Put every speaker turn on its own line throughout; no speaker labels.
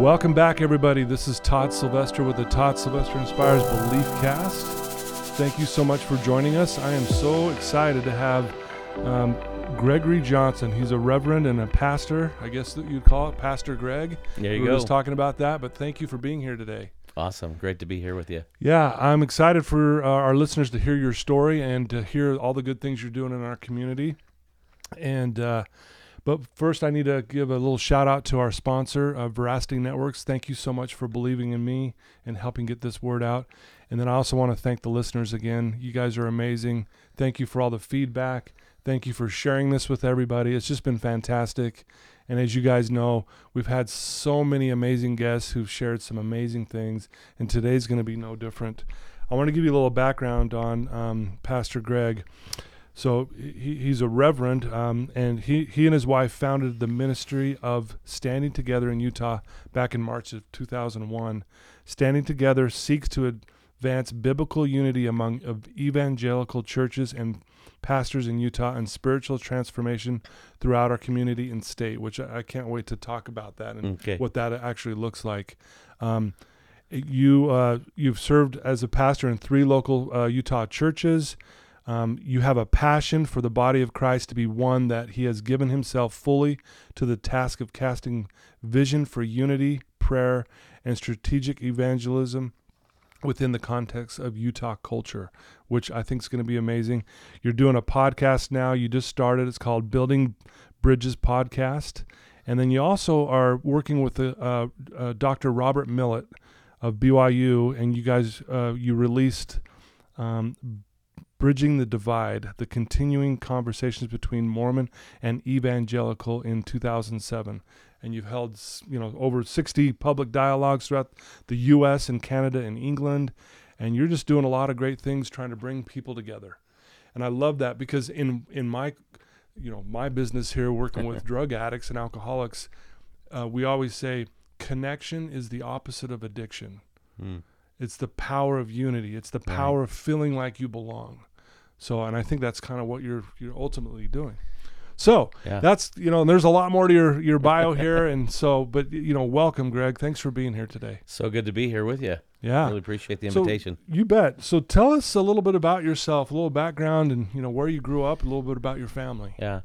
Welcome back, everybody. This is Todd Sylvester with the Todd Sylvester Inspires Belief Cast. Thank you so much for joining us. I am so excited to have um, Gregory Johnson. He's a reverend and a pastor. I guess that you'd call it Pastor Greg.
There you
we
go.
were just talking about that, but thank you for being here today.
Awesome. Great to be here with you.
Yeah, I'm excited for uh, our listeners to hear your story and to hear all the good things you're doing in our community. And uh, but first, I need to give a little shout out to our sponsor, uh, Veracity Networks. Thank you so much for believing in me and helping get this word out. And then I also want to thank the listeners again. You guys are amazing. Thank you for all the feedback. Thank you for sharing this with everybody. It's just been fantastic. And as you guys know, we've had so many amazing guests who've shared some amazing things, and today's going to be no different. I want to give you a little background on um, Pastor Greg. So he, he's a reverend, um, and he, he and his wife founded the ministry of Standing Together in Utah back in March of 2001. Standing Together seeks to advance biblical unity among evangelical churches and pastors in Utah and spiritual transformation throughout our community and state, which I, I can't wait to talk about that and
Okay.
what that actually looks like. Um, you uh, you've served as a pastor in three local uh, Utah churches. Um, you have a passion for the body of Christ to be one that He has given Himself fully to the task of casting vision for unity, prayer, and strategic evangelism within the context of Utah culture, which I think is going to be amazing. You're doing a podcast now. You just started. It's called Building Bridges Podcast. And then you also are working with uh, uh, Dr. Robert Millett of BYU, and you guys uh, you released um, Bridging the Divide: The Continuing Conversations Between Mormon and Evangelical in 2007. And you've held you know over 60 public dialogues throughout the U.S. and Canada and England, and you're just doing a lot of great things trying to bring people together. And I love that because in in my you know my business here working with drug addicts and alcoholics, uh, we always say connection is the opposite of addiction.
Hmm.
It's the power of unity. It's the
Right.
power of feeling like you belong. So, and I think that's kind of what you're you're ultimately doing. So
Yeah.
that's you know, and there's a lot more to your your bio here, and so, but you know, welcome, Greg. Thanks for being here today.
So good to be here with you.
Yeah,
Really appreciate the
So-
invitation.
you bet. So tell us a little bit about yourself, a little background, and you know where you grew up, a little bit about your family.
yeah.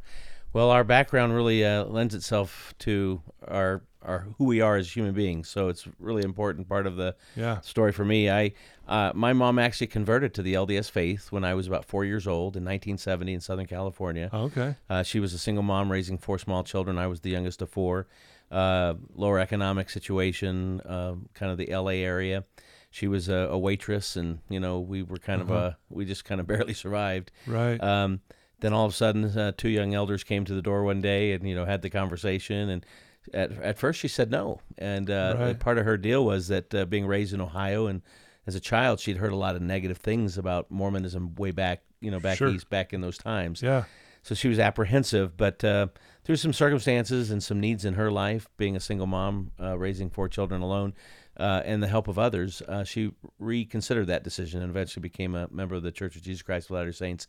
Well, our background really uh, lends itself to our our who we are as human beings. So it's really important part of the
Yeah.
story for me. I uh, my mom actually converted to the LDS faith when I was about four years old in 1970 in Southern California.
Okay.
Uh, she was a single mom raising four small children. I was the youngest of four. Uh, lower economic situation, uh, kind of the LA area. She was a, a waitress, and you know we were kind of uh we just kind of barely survived.
Right.
Um, then all of a sudden, uh, two young elders came to the door one day, and you know had the conversation. And at at first, she said no, and uh,
Right.
part of her deal was that uh, being raised in Ohio and as a child, she'd heard a lot of negative things about Mormonism way back, you know, back
Sure.
east, back in those times
yeah.
so she was apprehensive but uh, through some circumstances and some needs in her life being a single mom uh, raising four children alone uh, and the help of others uh, she reconsidered that decision and eventually became a member of the church of jesus christ of latter saints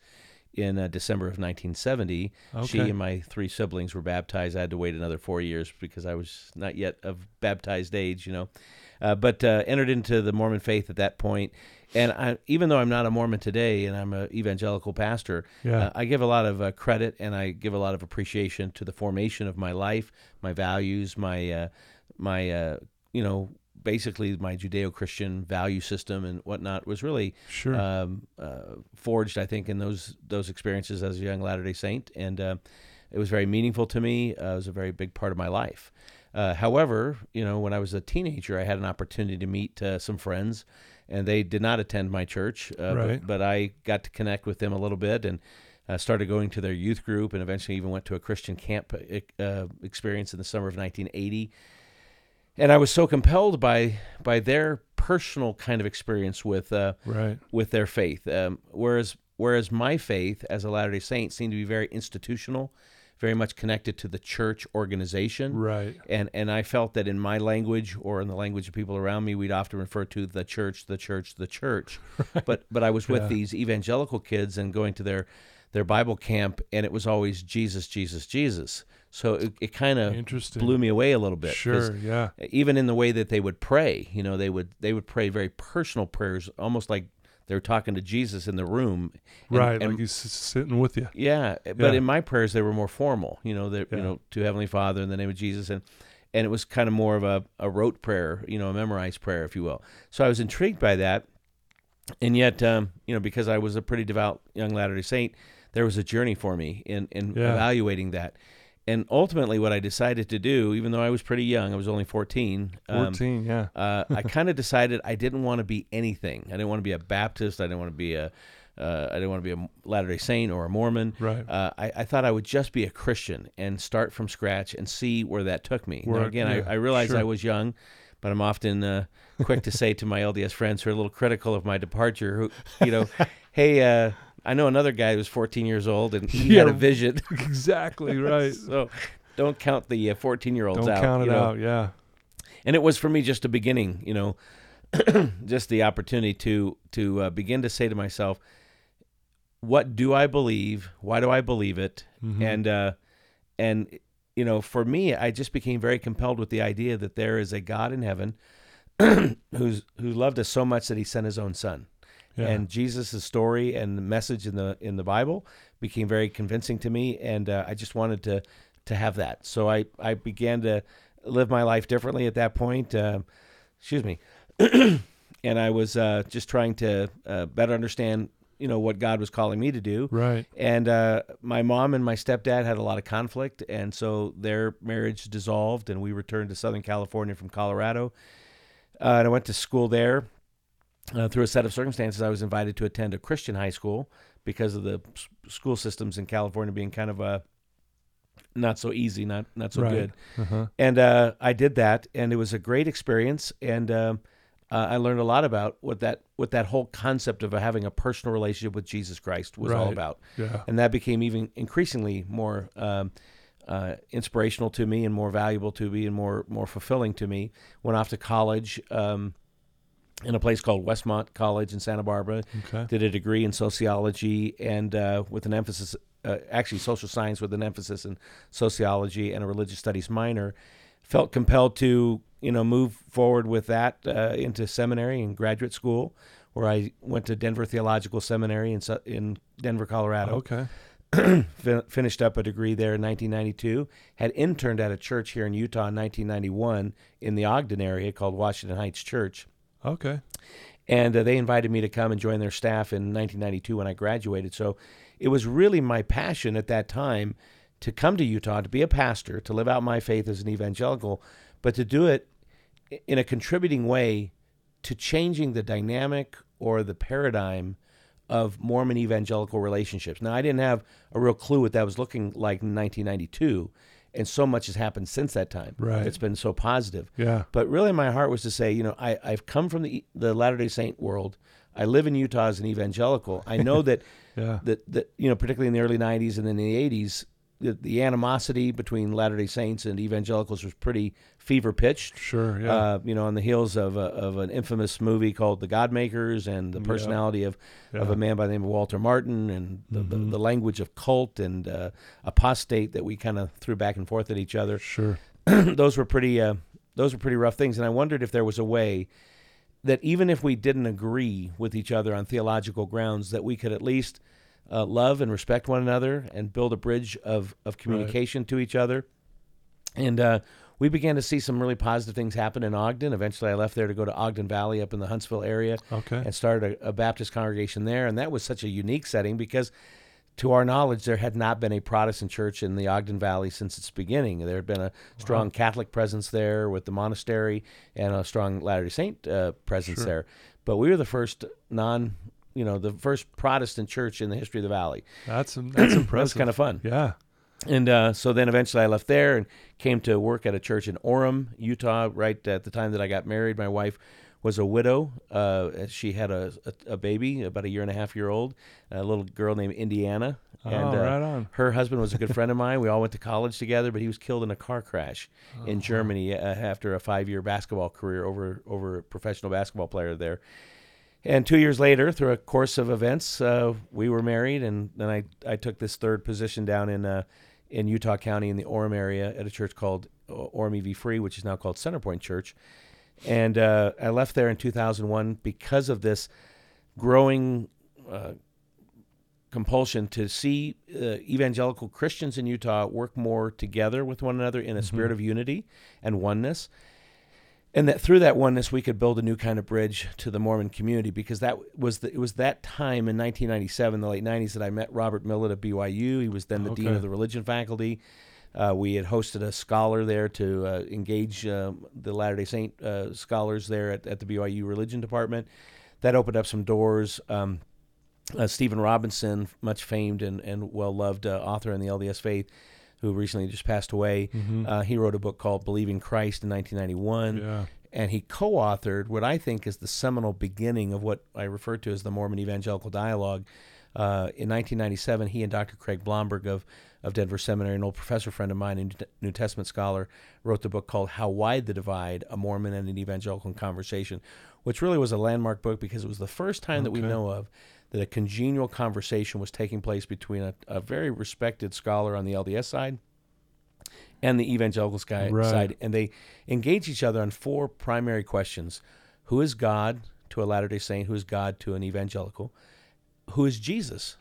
in uh, december of 1970
Okay.
she and my three siblings were baptized i had to wait another four years because i was not yet of baptized age you know but uh, entered into the mormon faith at that point and I, even though i'm not a mormon today and i'm an evangelical pastor
Yeah.
uh, I give a lot of uh, credit and I give a lot of appreciation to the formation of my life, my values, my uh, my uh, you know basically my Judeo-Christian value system and whatnot was really
Sure.
um, uh, forged, I think, in those those experiences as a young Latter Day Saint, and uh, it was very meaningful to me. Uh, it was a very big part of my life. Uh, however, you know, when I was a teenager, I had an opportunity to meet uh, some friends, and they did not attend my church, uh,
Right.
but, but I got to connect with them a little bit and uh, started going to their youth group, and eventually even went to a Christian camp uh, experience in the summer of 1980 and I was so compelled by by their personal kind of experience with uh,
right.
with their faith. Um, whereas whereas my faith as a Latter Day Saint seemed to be very institutional, very much connected to the church organization.
Right.
And and I felt that in my language or in the language of people around me, we'd often refer to the church, the church, the church. But but I was with
Yeah.
these evangelical kids and going to their their Bible camp, and it was always Jesus, Jesus, Jesus. So it, it kind of blew me away a little bit.
Sure. Yeah.
Even in the way that they would pray, you know, they would they would pray very personal prayers, almost like they were talking to Jesus in the room. And-
right.
and
like he's sitting with you.
yeah, but
Yeah.
in my prayers they were more formal. You know, that
Yeah.
you know to Heavenly Father in the name of Jesus, and and it was kind of more of a, a rote prayer, you know, a memorized prayer, if you will. So I was intrigued by that, and yet, um, you know, because I was a pretty devout young Latter Day Saint, there was a journey for me in in
Yeah.
evaluating that. And ultimately, what I decided to do, even though I was pretty young, I was only fourteen. um,
14. yeah.
uh, I kind of decided I didn't want to be anything. I didn't want to be a Baptist. I didn't want to be a uh, I didn't want to be a Latter Day Saint or a Mormon.
Right.
Uh, I, I thought I would just be a Christian and start from scratch and see where that took me. Now,
Where-
again,
yeah,
I, I realized I was young, but I'm often uh, quick to say to my LDS friends who are a little critical of my departure, who, you know, hey, uh, I know another guy who was 14 years old and he had a vision.
exactly right.
so don't count the 14 year olds out.
Don't count it
you know.
out. Yeah.
and it was for me just a beginning you know just the opportunity to to uh, begin to say to myself what do i believe why do i believe it
Mhm.
and uh and you know for me i just became very compelled with the idea that there is a god in heaven who's who loved us so much that he sent his own son
yeah.
and jesus' story and the message in the in the bible became very convincing to me and uh, i just wanted to to have that so i i began to live my life differently at that point um, excuse me and i was uh, just trying to uh, better understand you know what god was calling me to do
right.
and uh, my mom and my stepdad had a lot of conflict, and so their marriage dissolved, and we returned to Southern California from Colorado. Uh, and I went to school there. Uh, through a set of circumstances, I was invited to attend a Christian high school because of the s- school systems in California being kind of a not so easy, not not so
Right.
good.
Uh-huh.
And uh, I did that, and it was a great experience. And um, uh, I learned a lot about what that what that whole concept of having a personal relationship with Jesus Christ was all about
Yeah.
and that became even increasingly more um, uh, inspirational to me and more valuable to me and more more fulfilling to me. Went off to college um, in a place called Westmont College in Santa Barbara.
Okay.
Did a degree in sociology and uh, with an emphasis, uh, actually social science with an emphasis in sociology and a religious studies minor. Felt compelled to you know move forward with that uh, into seminary and graduate school, where I went to Denver Theological Seminary in in Denver, Colorado
Okay.
finished up a degree there in 1992. Had interned at a church here in Utah in 1991 in the Ogden area called Washington Heights Church.
Okay.
And uh, they invited me to come and join their staff in 1992 when I graduated. So it was really my passion at that time to come to Utah, to be a pastor, to live out my faith as an evangelical, but to do it in a contributing way to changing the dynamic or the paradigm of Mormon evangelical relationships. Now, I didn't have a real clue what that was looking like in 1992, and so much has happened since that time.
Right.
It's been so positive.
Yeah.
But really, my heart was to say, you know, I, I've come from the the Latter Day Saint world. I live in Utah as an evangelical. I know that
Yeah.
that that you know, particularly in the early '90s and then in the '80s, the, the animosity between Latter Day Saints and evangelicals was pretty fever pitched.
Sure. Yeah.
Uh, you know, on the heels of a, of an infamous movie called The God Makers and the personality of, of
Yeah.
a man by the name of Walter Martin and the,
Mhm.
the, the language of cult and uh, apostate that we kind of threw back and forth at each other
sure.
those were pretty uh, those were pretty rough things and i wondered if there was a way that even if we didn't agree with each other on theological grounds that we could at least uh, love and respect one another and build a bridge of, of communication to each other and uh, we began to see some really positive things happen in ogden eventually i left there to go to ogden valley up in the huntsville area
Okay.
and started a, a Baptist congregation there. And that was such a unique setting because, to our knowledge, there had not been a Protestant church in the Ogden Valley since its beginning. There had been a strong Catholic presence there with the monastery and a strong Latter day Saint uh, presence
Sure.
there. But we were the first non, you know, the first Protestant church in the history of the valley.
That's that's
That was kind of fun.
Yeah.
And uh, so then eventually I left there and came to work at a church in Orem, Utah, right at the time that I got married. My wife was a widow. Uh, she had a, a, a baby, about a year and a half year old, a little girl named Indiana.
Oh,
And uh,
right on.
her husband was a good friend of mine. We all went to college together, but he was killed in a car crash
Oh,
in Germany uh, after a five year basketball career over over a professional basketball player there. And two years later, through a course of events, uh, we were married, and then I, I took this third position down in uh, in Utah County in the Orem area at a church called uh, Orem EV Free, which is now called Centerpoint Church. And uh, I left there in 2001 because of this growing uh, compulsion to see uh, evangelical Christians in Utah work more together with one another in a
Mm-hmm.
spirit of unity and oneness. And that through that oneness, we could build a new kind of bridge to the Mormon community because that was the, it was that time in 1997, the late 90s, that I met Robert Millett of BYU. He was then the dean of the religion faculty. Uh, we had hosted a scholar there to uh, engage um, the Latter day Saint uh, scholars there at, at the BYU religion department. That opened up some doors. Um, uh, Stephen Robinson, much famed and, and well loved uh, author in the LDS faith, who recently just passed away, uh, he wrote a book called Believing Christ in 1991
Yeah.
and he co-authored what I think is the seminal beginning of what I refer to as the Mormon Evangelical Dialogue. Uh, in 1997, he and Dr. Craig Blomberg of of Denver Seminary, an old professor friend of mine, and New Testament scholar, wrote the book called "How Wide the Divide: A Mormon and an Evangelical Conversation," which really was a landmark book because it was the first time that we know of that a congenial conversation was taking place between a, a very respected scholar on the LDS side and the evangelical sky,
Right.
side, and they engage each other on four primary questions: Who is God to a Latter Day Saint? Who is God to an evangelical? Who is Jesus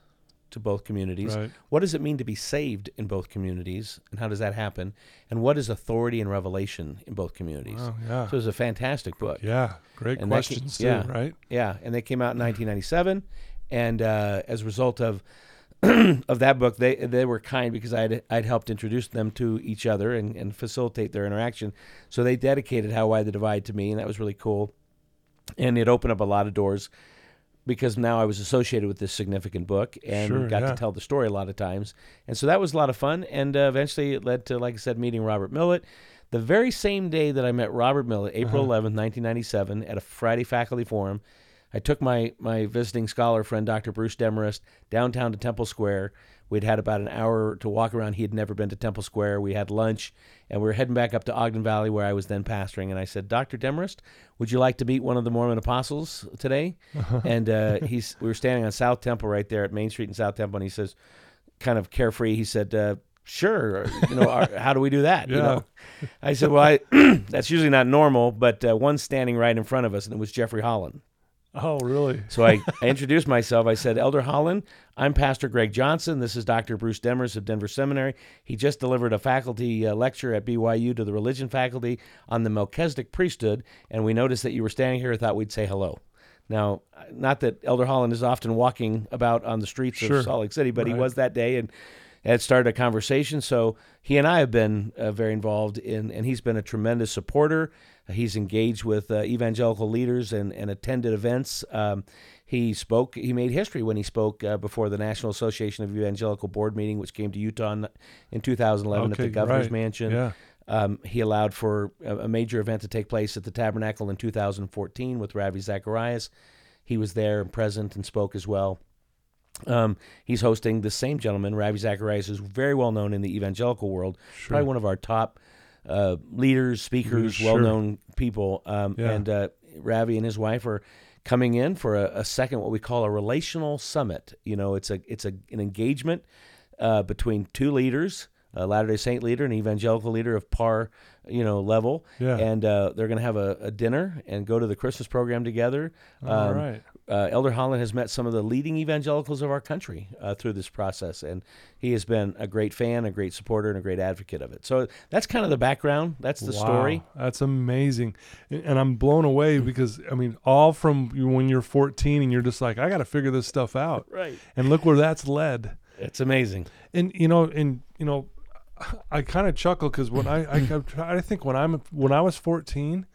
to both communities?
Right.
What does it mean to be saved in both communities, and how does that happen? And what is authority and revelation in both communities?
Oh, yeah.
So it was a fantastic book.
Yeah. Great
And
questions,
yeah.
too, right?
Yeah, and they came out in 1997, and uh, as a result of of that book, they they were kind because I'd I'd helped introduce them to each other and, and facilitate their interaction. So they dedicated How Wide the Divide to me, and that was really cool. And it opened up a lot of doors because now I was associated with this significant book and
Sure,
got
yeah.
to tell the story a lot of times. And so that was a lot of fun. And uh, eventually it led to, like I said, meeting Robert Millett. The very same day that I met Robert Millett, April
Uh-huh.
11th, 1997, at a Friday faculty forum, I took my, my visiting scholar friend, Dr. Bruce Demarest, downtown to Temple Square. We'd had about an hour to walk around. He had never been to Temple Square. We had lunch, and we were heading back up to Ogden Valley, where I was then pastoring. And I said, Dr. Demarest, would you like to meet one of the Mormon apostles today? and uh, he's we were standing on South Temple right there at Main Street in South Temple, and he says, kind of carefree, he said, uh, "Sure, you know, our, how do we do that?" You
Yeah.
know, I said, "Well, I, that's usually not normal, but uh, one's standing right in front of us, and it was Jeffrey Holland."
Oh, really?
So I, I introduced myself. I said, Elder Holland, I'm Pastor Greg Johnson. This is Dr. Bruce Demarest of Denver Seminary. He just delivered a faculty uh, lecture at BYU to the religion faculty on the Melchizedek priesthood, and we noticed that you were standing here. And thought we'd say hello. Now, not that Elder Holland is often walking about on the streets
Sure.
of Salt Lake City, but he was that day and had started a conversation. So he and I have been uh, very involved in, and he's been a tremendous supporter. He's engaged with uh, evangelical leaders and, and attended events. Um, he spoke. He made history when he spoke uh, before the National Association of Evangelical Board meeting, which came to Utah in, in 2011 at the governor's
right.
mansion.
Yeah.
Um, he allowed for a, a major event to take place at the Tabernacle in 2014 with Ravi Zacharias. He was there and present and spoke as well. Um, he's hosting the same gentleman, Ravi Zacharias, is very well known in the evangelical world.
Sure.
Probably one of our top uh, leaders, speakers,
Sure.
well known people. Um,
Yeah.
And uh, Ravi and his wife are coming in for a, a second, what we call a relational summit. You know, it's a it's a, an engagement uh, between two leaders, a Latter Day Saint leader and evangelical leader of par, you know, level.
Yeah.
And uh, they're going to have a, a dinner and go to the Christmas program together.
All
Um,
right.
Uh, Elder Holland has met some of the leading evangelicals of our country uh, through this process, and he has been a great fan, a great supporter, and a great advocate of it. So that's kind of the background. That's the story.
That's amazing. And I'm blown away because, I mean, all from when you're 14 and you're just like, I got to figure this stuff out.
Right.
And look where that's led.
It's amazing.
And, you know, and, you know, I kind of chuckle because when I, I, I I think when I'm, when I was 14,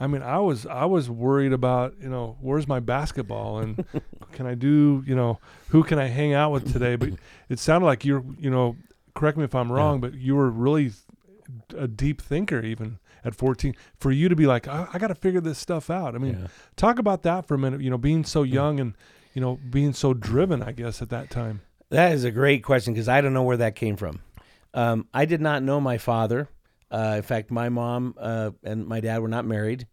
I mean, I was, I was worried about, you know, where's my basketball and can I do, you know, who can I hang out with today? But it sounded like you're, you know, correct me if I'm wrong, but you were really a deep thinker even at 14 for you to be like i, I got to figure this stuff out i mean
Yeah.
talk about that for a minute you know being so young and you know being so driven i guess at that time
That is a great question because I don't know where that came from. Um, I did not know my father Uh, in fact, my mom uh, and my dad were not married,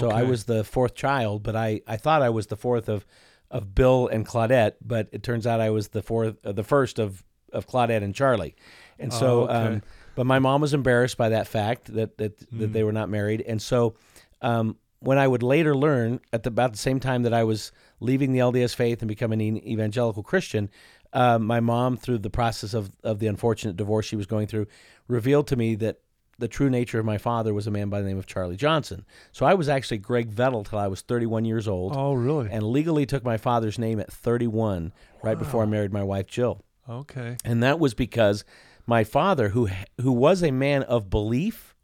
so I was the fourth child. But I, I thought I was the fourth of, of Bill and Claudette, but it turns out I was the fourth, uh, the first of of Claudette and Charlie. And so,
Oh, okay.
um, but my mom was embarrassed by that fact that that,
Hmm.
that they were not married, and so um, when I would later learn at the, about the same time that I was leaving the LDS faith and becoming an evangelical Christian, uh, my mom, through the process of, of the unfortunate divorce she was going through, revealed to me that the true nature of my father was a man by the name of Charlie Johnson. So I was actually Greg Vettel till I was 31 years old,
Oh, really?
and legally took my father's name at 31, right before I married my wife Jill
okay.
and that was because my father, who who was a man of belief,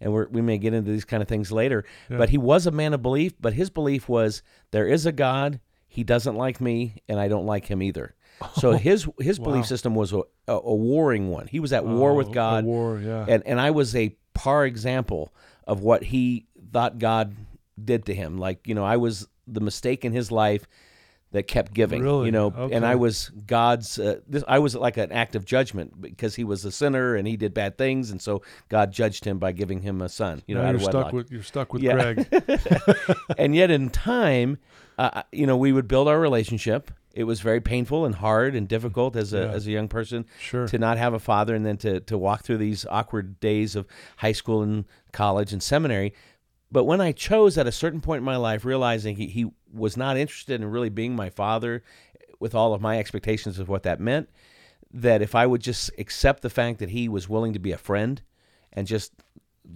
and we're, we may get into these kind of things later, but he was a man of belief. But his belief was there is a God. He doesn't like me, and I don't like him either. So his his belief system was a, a, a warring one. He was at war
Oh,
with
a
God,
war, yeah.
and and I was a par example of what he thought God did to him. Like you know, I was the mistake in his life that kept giving.
Really?
You know, and I was God's. Uh, this I was like an act of judgment because he was a sinner and he did bad things, and so God judged him by giving him a son. You know,
you're stuck
wedlock.
with you're stuck with
Yeah.
Greg.
and yet, in time, uh, you know, we would build our relationship. It was very painful and hard and difficult as a
Yeah.
as a young person
Sure.
to not have a father and then to to walk through these awkward days of high school and college and seminary. But when I chose at a certain point in my life, realizing he, he was not interested in really being my father with all of my expectations of what that meant, that if I would just accept the fact that he was willing to be a friend and just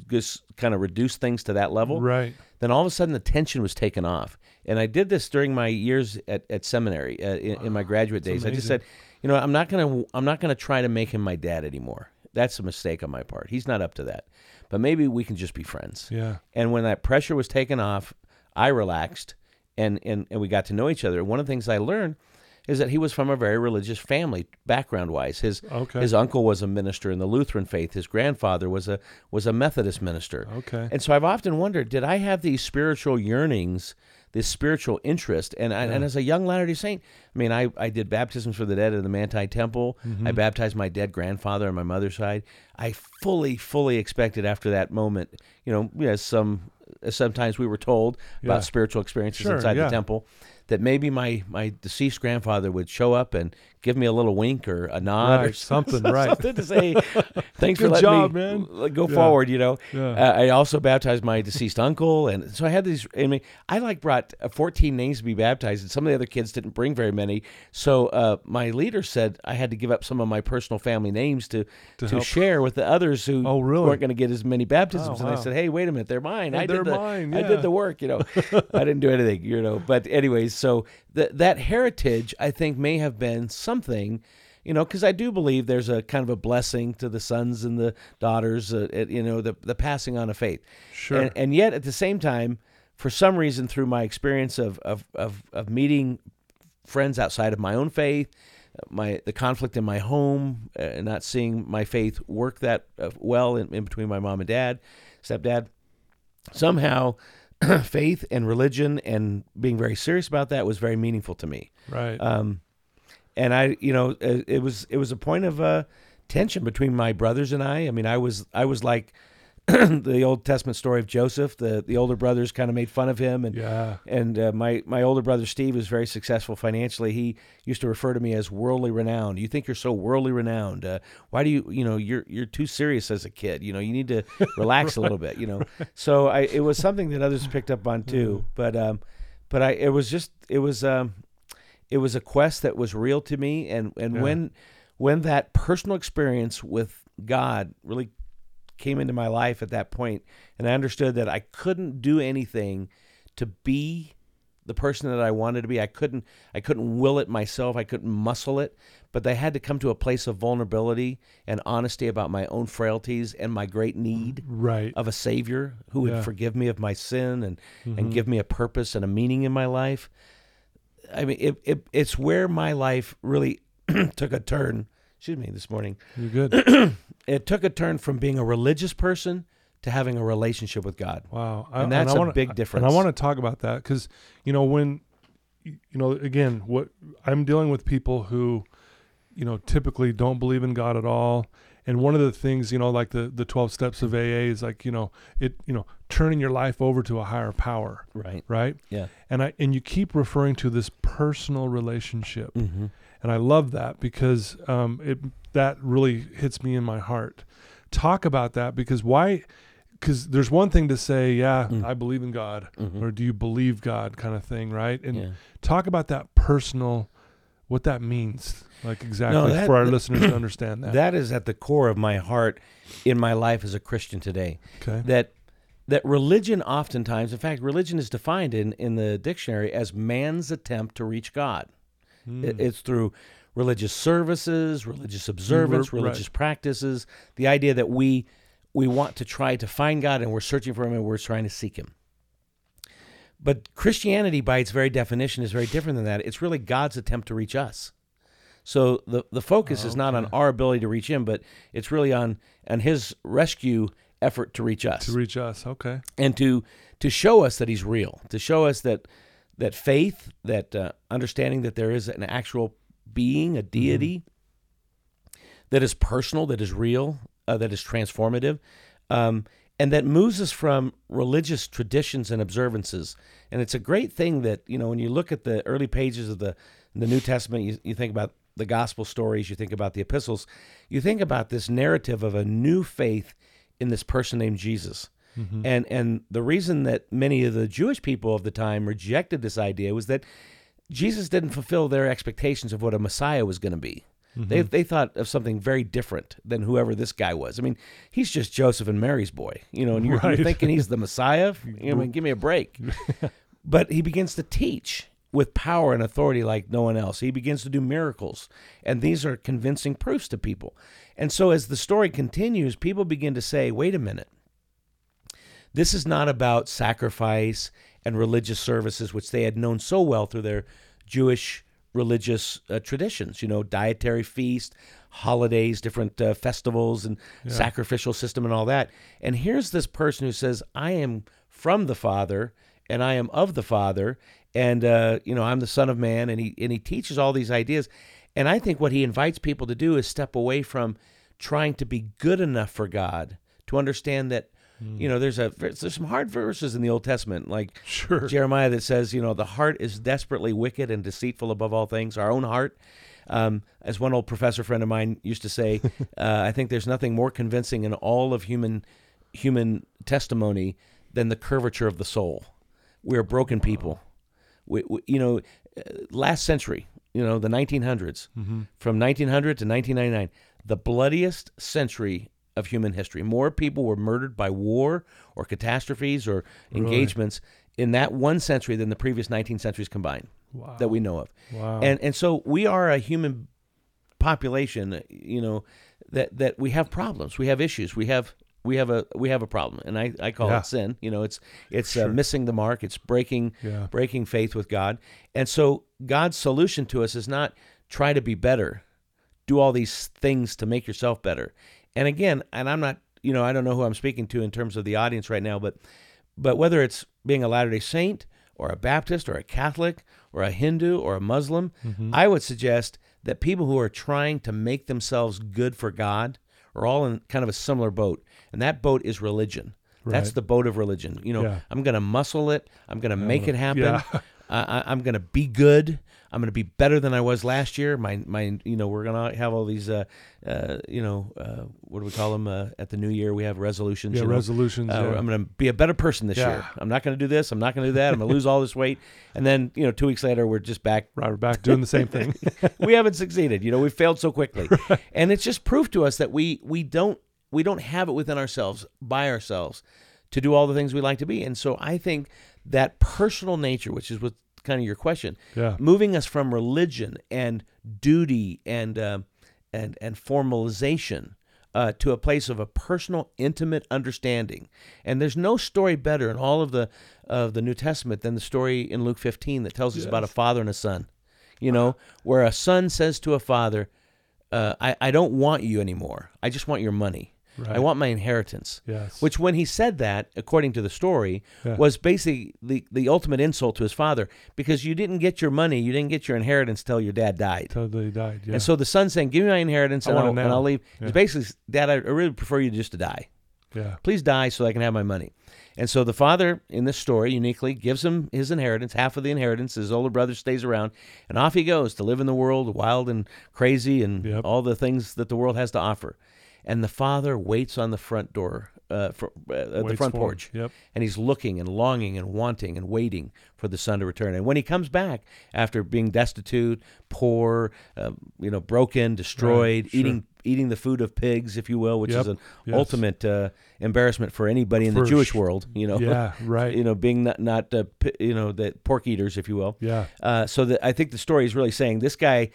just kind of reduce things to that level,
Right.
then all of a sudden the tension was taken off. And I did this during my years at, at seminary uh, in, in my graduate days. I just said, you know, I'm not gonna I'm not gonna try to make him my dad anymore. That's a mistake on my part. He's not up to that. But maybe we can just be friends.
Yeah.
And when that pressure was taken off, I relaxed and, and, and we got to know each other. One of the things I learned is that he was from a very religious family background wise. His
Okay.
his uncle was a minister in the Lutheran faith. His grandfather was a was a Methodist minister.
Okay.
And so I've often wondered, did I have these spiritual yearnings, this spiritual interest? And I, and as a young Latter Day Saint, I mean, I, I did baptisms for the dead at the Manti Temple.
Mm-hmm.
I baptized my dead grandfather on my mother's side. I fully, fully expected after that moment, you know, as some as sometimes we were told
Yeah.
about spiritual experiences
Sure,
inside
yeah.
the temple. That maybe my, my deceased grandfather would show up and give me a little wink or a nod or
something, right.
something to say, thanks for
Good
letting
job,
me
man.
go
Yeah.
forward. You know,
Yeah.
uh, I also baptized my deceased uncle, and so I had these. I mean, I like brought uh, 14 names to be baptized, and some of the other kids didn't bring very many. So uh, my leader said I had to give up some of my personal family names to to,
help.
share with the others who
Oh, really?
weren't going to get as many baptisms.
Oh,
and I said, hey, wait a minute, they're mine. I
they're
did the
mine,
I did the work. You know, I didn't do anything. You know, but anyways, so that that heritage I think may have been something you know, because I do believe there's a kind of a blessing to the sons and the daughters, uh, it- you know, the the passing on of faith.
Sure.
And, and yet, at the same time, for some reason, through my experience of of of, of meeting friends outside of my own faith, uh, my the conflict in my home, uh, and not seeing my faith work that uh, well in, in between my mom and dad, stepdad, somehow. faith and religion and being very serious about that was very meaningful to me
right.
um, and I, you know, it, it was it was a point of uh, tension between my brothers and I. I mean, I was I was like the Old Testament story of Joseph. The the older brothers kind of made fun of him, and
yeah.
and uh, my my older brother Steve was very successful financially. He used to refer to me as worldly renowned. You think you're so worldly renowned? Uh, why do you you know you're you're too serious as a kid? You know you need to relax a little bit. You know, so I it was something that others picked up on too. But um, but I it was just it was um, it was a quest that was real to me, and and
Yeah.
when when that personal experience with God really came into my life at that point and I understood that I couldn't do anything to be the person that I wanted to be. I couldn't I couldn't will it myself. I couldn't muscle it, but I had to come to a place of vulnerability and honesty about my own frailties and my great need
Right.
of a savior who would
Yeah. Mm-hmm.
forgive me of my sin and and give me a purpose and a meaning in my life. I mean, it, it it's where my life really took a turn. Excuse me, this morning
You're good.
it took a turn from being a religious person to having a relationship with God.
Wow,
And that's
a
a big difference.
And I want to talk about that because you know when you know again what I'm dealing with people who you know, typically don't believe in God at all. And one of the things, you know, like the the 12 steps of AA is like, you know, it, you know, turning your life over to a higher power,
Right.
right?
Yeah.
And I and you keep referring to this personal relationship.
Mm-hmm.
And I love that because um, it that really hits me in my heart. Talk about that because why? Because there's one thing to say, yeah,
Mm.
I believe in God,
Mhm.
or do you believe God, kind of thing, right? And
Yeah.
talk about that personal, what that means, like exactly
that-
for our listeners to understand that.
That is at the core of my heart in my life as a Christian today.
okay.
That that religion oftentimes, in fact, religion is defined in, in the dictionary as man's attempt to reach God. It- hmm. it's through religious services, religious mm, observance,
right.
religious practices. The idea that we we want to try to find God and we're searching for Him and we're trying to seek Him. But Christianity, by its very definition, is very different than that. It's really God's attempt to reach us. So the the focus is not on our ability to reach Him, but it's really on on His rescue effort to reach us
to reach us. Okay.
and to to show us that he's real, to show us that that faith, that uh, understanding that there is an actual being, a deity that is personal, that is real, uh, that is transformative, um, and that moves us from religious traditions and observances. And it's a great thing that you know when you look at the early pages of the the New Testament, you, you think about the gospel stories, you think about the epistles, you think about this narrative of a new faith in this person named Jesus. Mm-hmm. And and the reason that many of the Jewish people of the time rejected this idea was that Jesus didn't fulfill their expectations of what a Messiah was going to be. They mm-hmm. they thought of something very different than whoever this guy was. I mean, he's just Joseph and Mary's boy, you know, and you're,
Right.
you're thinking he's the Messiah. You know, I mean, give me a break. but he begins to teach with power and authority like no one else. He begins to do miracles, and these are convincing proofs to people. And so, as the story continues, people begin to say, "Wait a minute." This is not about sacrifice and religious services, which they had known so well through their Jewish religious uh, traditions, you know, dietary feast, holidays, different uh, festivals, and sacrificial system, and all that. And here's this person who says, I am from the Father, and I am of the Father, and, uh, you know, I'm the Son of Man, and he, and he teaches all these ideas. And I think what he invites people to do is step away from trying to be good enough for God to understand that you know there's a there's some hard verses in the Old Testament like
Sure.
Jeremiah that says you know the heart is desperately wicked and deceitful above all things. Our own heart. Um, as one old professor friend of mine used to say uh, I think there's nothing more convincing in all of human human testimony than the curvature of the soul. We're broken people. We, we, you know uh, last century you know the 1900s from 1900 to 1999 the bloodiest century of human history. More people were murdered by war or catastrophes or engagements in that one century than the previous 19 centuries combined
Wow.
that we know of.
Wow.
and and so we are a human population you know that that we have problems. We have issues. We have we have a we have a problem. And i i call
Yeah.
it sin. You know it's it's uh, missing the mark. It's breaking
Yeah.
breaking faith with god. And so god's solution to us is not try to be better. Do all these things to make yourself better and again and i'm not you know i don't know who i'm speaking to in terms of the audience right now but but whether it's being a latter day saint or a baptist or a catholic or a hindu or a muslim mm-hmm. i would suggest that people who are trying to make themselves good for god are all in kind of a similar boat and that boat is religion that's the boat of religion you know
Yeah.
i'm gonna muscle it i'm gonna make it happen
yeah.
I, I, I'm going to be good. I'm going to be better than I was last year. My, my, you know, we're going to have all these, uh, uh, you know, uh, what do we call them? Uh, at the new year, we have resolutions.
Yeah.
you know.
Resolutions.
Uh,
yeah.
I'm going to be a better person this year. I'm not going to do this. I'm not going to do that. I'm going to lose all this weight. And then, you know, two weeks later, we're just back.
right. We're back doing the same thing.
we haven't succeeded. You know, we failed so quickly. And it's just proof to us that we, we don't, we don't have it within ourselves, by ourselves, to do all the things we like to be. And so I think that personal nature, which is what kind of your question,
Yeah.
moving us from religion and duty and um and and formalization uh, to a place of a personal, intimate understanding. And there's no story better in all of the of the New Testament than the story in Luke 15 that tells us about a father and a son. You know, where a son says to a father, uh, I, "I don't want you anymore. I just want your money." I want my inheritance.
Yes.
Which, when he said that, according to the story,
Yeah.
was basically the, the ultimate insult to his father because you didn't get your money, you didn't get your inheritance till your dad died.
totally died. Yeah.
And so the son's saying, "Give me my inheritance, and I'll, and. I'll leave."
Yeah.
It's basically, Dad, I I really prefer you just to die.
yeah.
Please die so I can have my money. And so the father in this story uniquely gives him his inheritance, half of the inheritance. His older brother stays around, and off he goes to live in the world, wild and crazy, and
Yep.
all the things that the world has to offer. And the father waits on the front door, uh, fr- uh, the front
for
porch,
Yep.
and he's looking and longing and wanting and waiting for the son to return. And when he comes back after being destitute, poor, you know, broken, destroyed,
sure.
eating the food of pigs, if you will, which is an
Yes.
ultimate uh, embarrassment for anybody in the Jewish
sh-
world. You know,
Yeah. Right.
you know, being not not uh, you know the pork eaters, if you will.
yeah.
Uh, so that I think the story is really saying this guy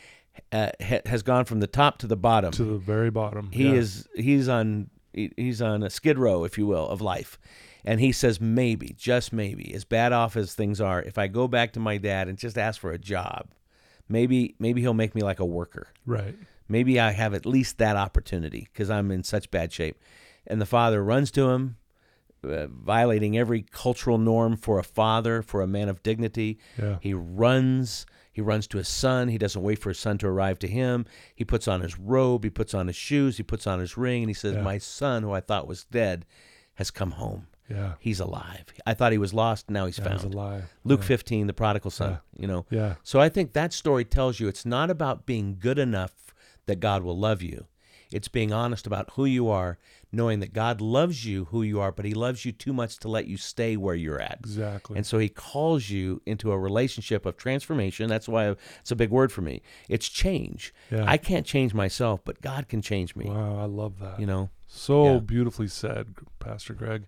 uh, ha- has gone from the top to the bottom.
To the very bottom.
he
yeah.
is he's on he's on a skid row, if you will, of life. And he says, maybe, just maybe, as bad off as things are, if I go back to my dad and just ask for a job, maybe maybe he'll make me like a worker
Right.
Maybe I have at least that opportunity because I'm in such bad shape. And the father runs to him, uh, violating every cultural norm for a father, for a man of dignity.
Yeah.
He runs. He runs to his son. He doesn't wait for his son to arrive to him. He puts on his robe. He puts on his shoes. He puts on his ring. And he says,
Yeah.
My son, who I thought was dead, has come home.
Yeah.
He's alive. I thought he was lost. Now he's
was
found.
alive.
Luke
yeah.
15, the prodigal son,
Yeah.
you know.
Yeah.
So I think that story tells you it's not about being good enough that God will love you. It's being honest about who you are, knowing that God loves you who you are, but he loves you too much to let you stay where you're at.
Exactly.
And so he calls you into a relationship of transformation. That's why it's a big word for me. It's change.
Yeah.
I can't change myself, but God can change me.
wow. I love that.
You know?
So
Yeah.
beautifully said, Pastor Greg.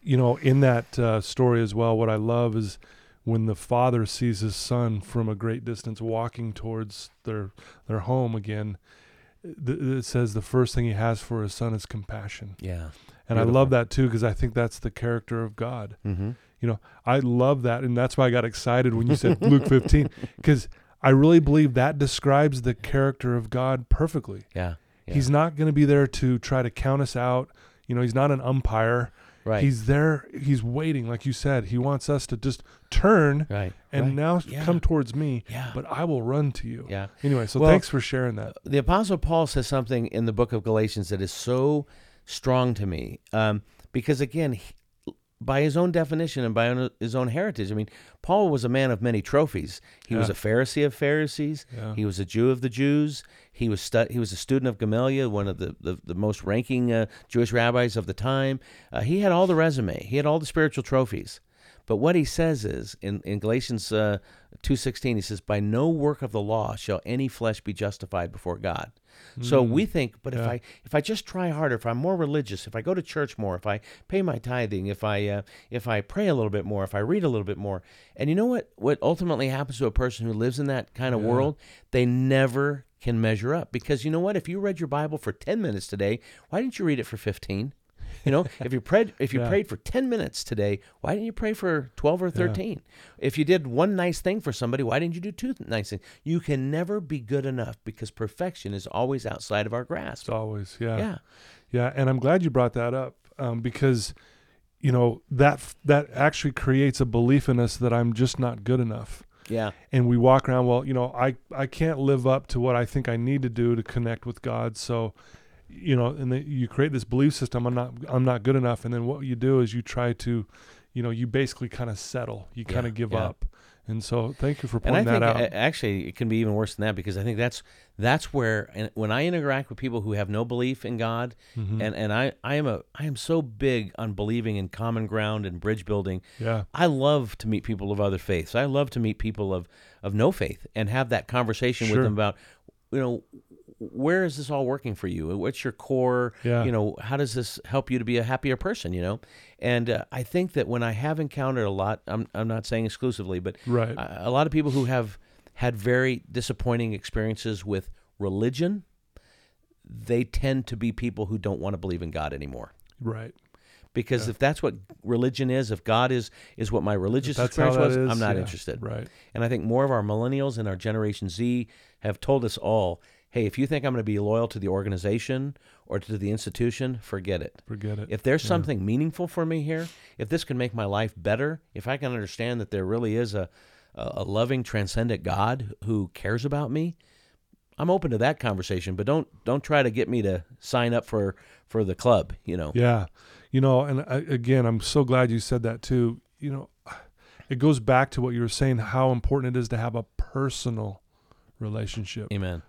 You know, in that uh, story as well, what I love is when the father sees his son from a great distance walking towards their their home again. th- It says the first thing he has for his son is compassion,
Yeah.
and I love that too because I think that's the character of God.
Mm-hmm.
You know, I love that, and that's why I got excited when you said Luke 15 because I really believe that describes the character of God perfectly.
Yeah. yeah.
He's not going to be there to try to count us out. You know, he's not an umpire.
Right.
He's there. He's waiting, like you said. He wants us to just turn
right.
and
right.
now
Yeah.
come towards me.
Yeah.
But I will run to you.
yeah.
Anyway, so
Well-
thanks for sharing that.
the apostle paul says something in the book of galatians that is so strong to me um, because again he, by his own definition and by own- his own heritage i mean paul was a man of many trophies he was a pharisee of pharisees he was a jew of the jews he was stu- he was a student of gamaliel one of the, the, the most ranking uh, jewish rabbis of the time. Uh, he had all the resume. He had all the spiritual trophies. But what he says is in, in galatians uh, 2.16 he says by no work of the law shall any flesh be justified before god. So we think, but if
Mm.
I if I just try harder, if I'm more religious, if I go to church more, if I pay my tithing, if I uh, if I pray a little bit more, if I read a little bit more, and you know what what ultimately happens to a person who lives in that kind of
Yeah.
world, they never can measure up because you know what? If you read your Bible for ten minutes today, why didn't you read it for fifteen? You know, if you prayed if you
Yeah.
prayed for ten minutes today, why didn't you pray for twelve or thirteen? If you did one nice thing for somebody, why didn't you do two nice things? You can never be good enough because perfection is always outside of our grasp.
It's always, yeah.
Yeah.
Yeah, and I'm glad you brought that up um, because, you know, that that actually creates a belief in us that I'm just not good enough.
Yeah.
and we walk around well you know i i can't live up to what i think i need to do to connect with god so you know and you create this belief system i'm not i'm not good enough and then what you do is you try to you know you basically kind of settle you kind
Yeah,
of give
yeah.
up and so thank you for
And I
pointing
think
that out
actually it can be even worse than that because I think that's that's where and when I interact with people who have no belief in God
Mhm.
and and I I am a I am so big on believing in common ground and bridge building.
yeah
I love to meet people of other faiths. I love to meet people of of no faith and have that conversation
Sure.
with them about you know where is this all working for you? What's your core?
Yeah.
You know, how does this help you to be a happier person? You know, and uh, I think that when I have encountered a lot, I'm I'm not saying exclusively, but
right
a a lot of people who have had very disappointing experiences with religion, they tend to be people who don't want to believe in God anymore.
right
Because
Yeah.
if that's what religion is, if God is is what my religious experience was,
is
I'm not
yeah,
interested.
right
And I think more of our millennials and our Generation Z have told us all, hey, if you think I'm going to be loyal to the organization or to the institution, forget it.
Forget it.
If there's something meaningful for me here, if this can make my life better, if I can understand that there really is a, a a loving, transcendent God who cares about me, I'm open to that conversation. But don't don't try to get me to sign up for for the club. You know.
Yeah. You know, and I, again, I'm so glad you said that too. You know, it goes back to what you were saying how important it is to have a personal relationship.
Amen.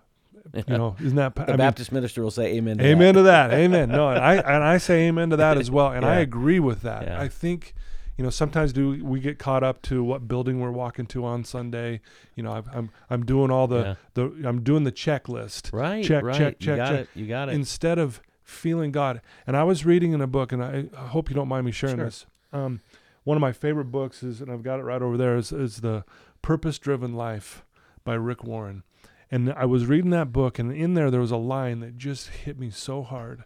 You know, isn't that
The
I mean,
Baptist minister will say amen. To
amen
That.
to that. Amen. No, and I and I say amen to that as well, and I agree with that.
Yeah.
I think, you know, sometimes do we get caught up to what building we're walking to on Sunday? You know, I'm I'm, I'm doing all the
Yeah.
the I'm doing the checklist
Right.
Check,
right.
check,
you
check,
got
check.
it. You got it.
instead of feeling God. And I was reading in a book, and I, I hope you don't mind me sharing
Sure.
this. Um, one of my favorite books is, and I've got it right over there, is, is the Purpose Driven Life by Rick Warren. And I was reading that book, and in there there was a line that just hit me so hard,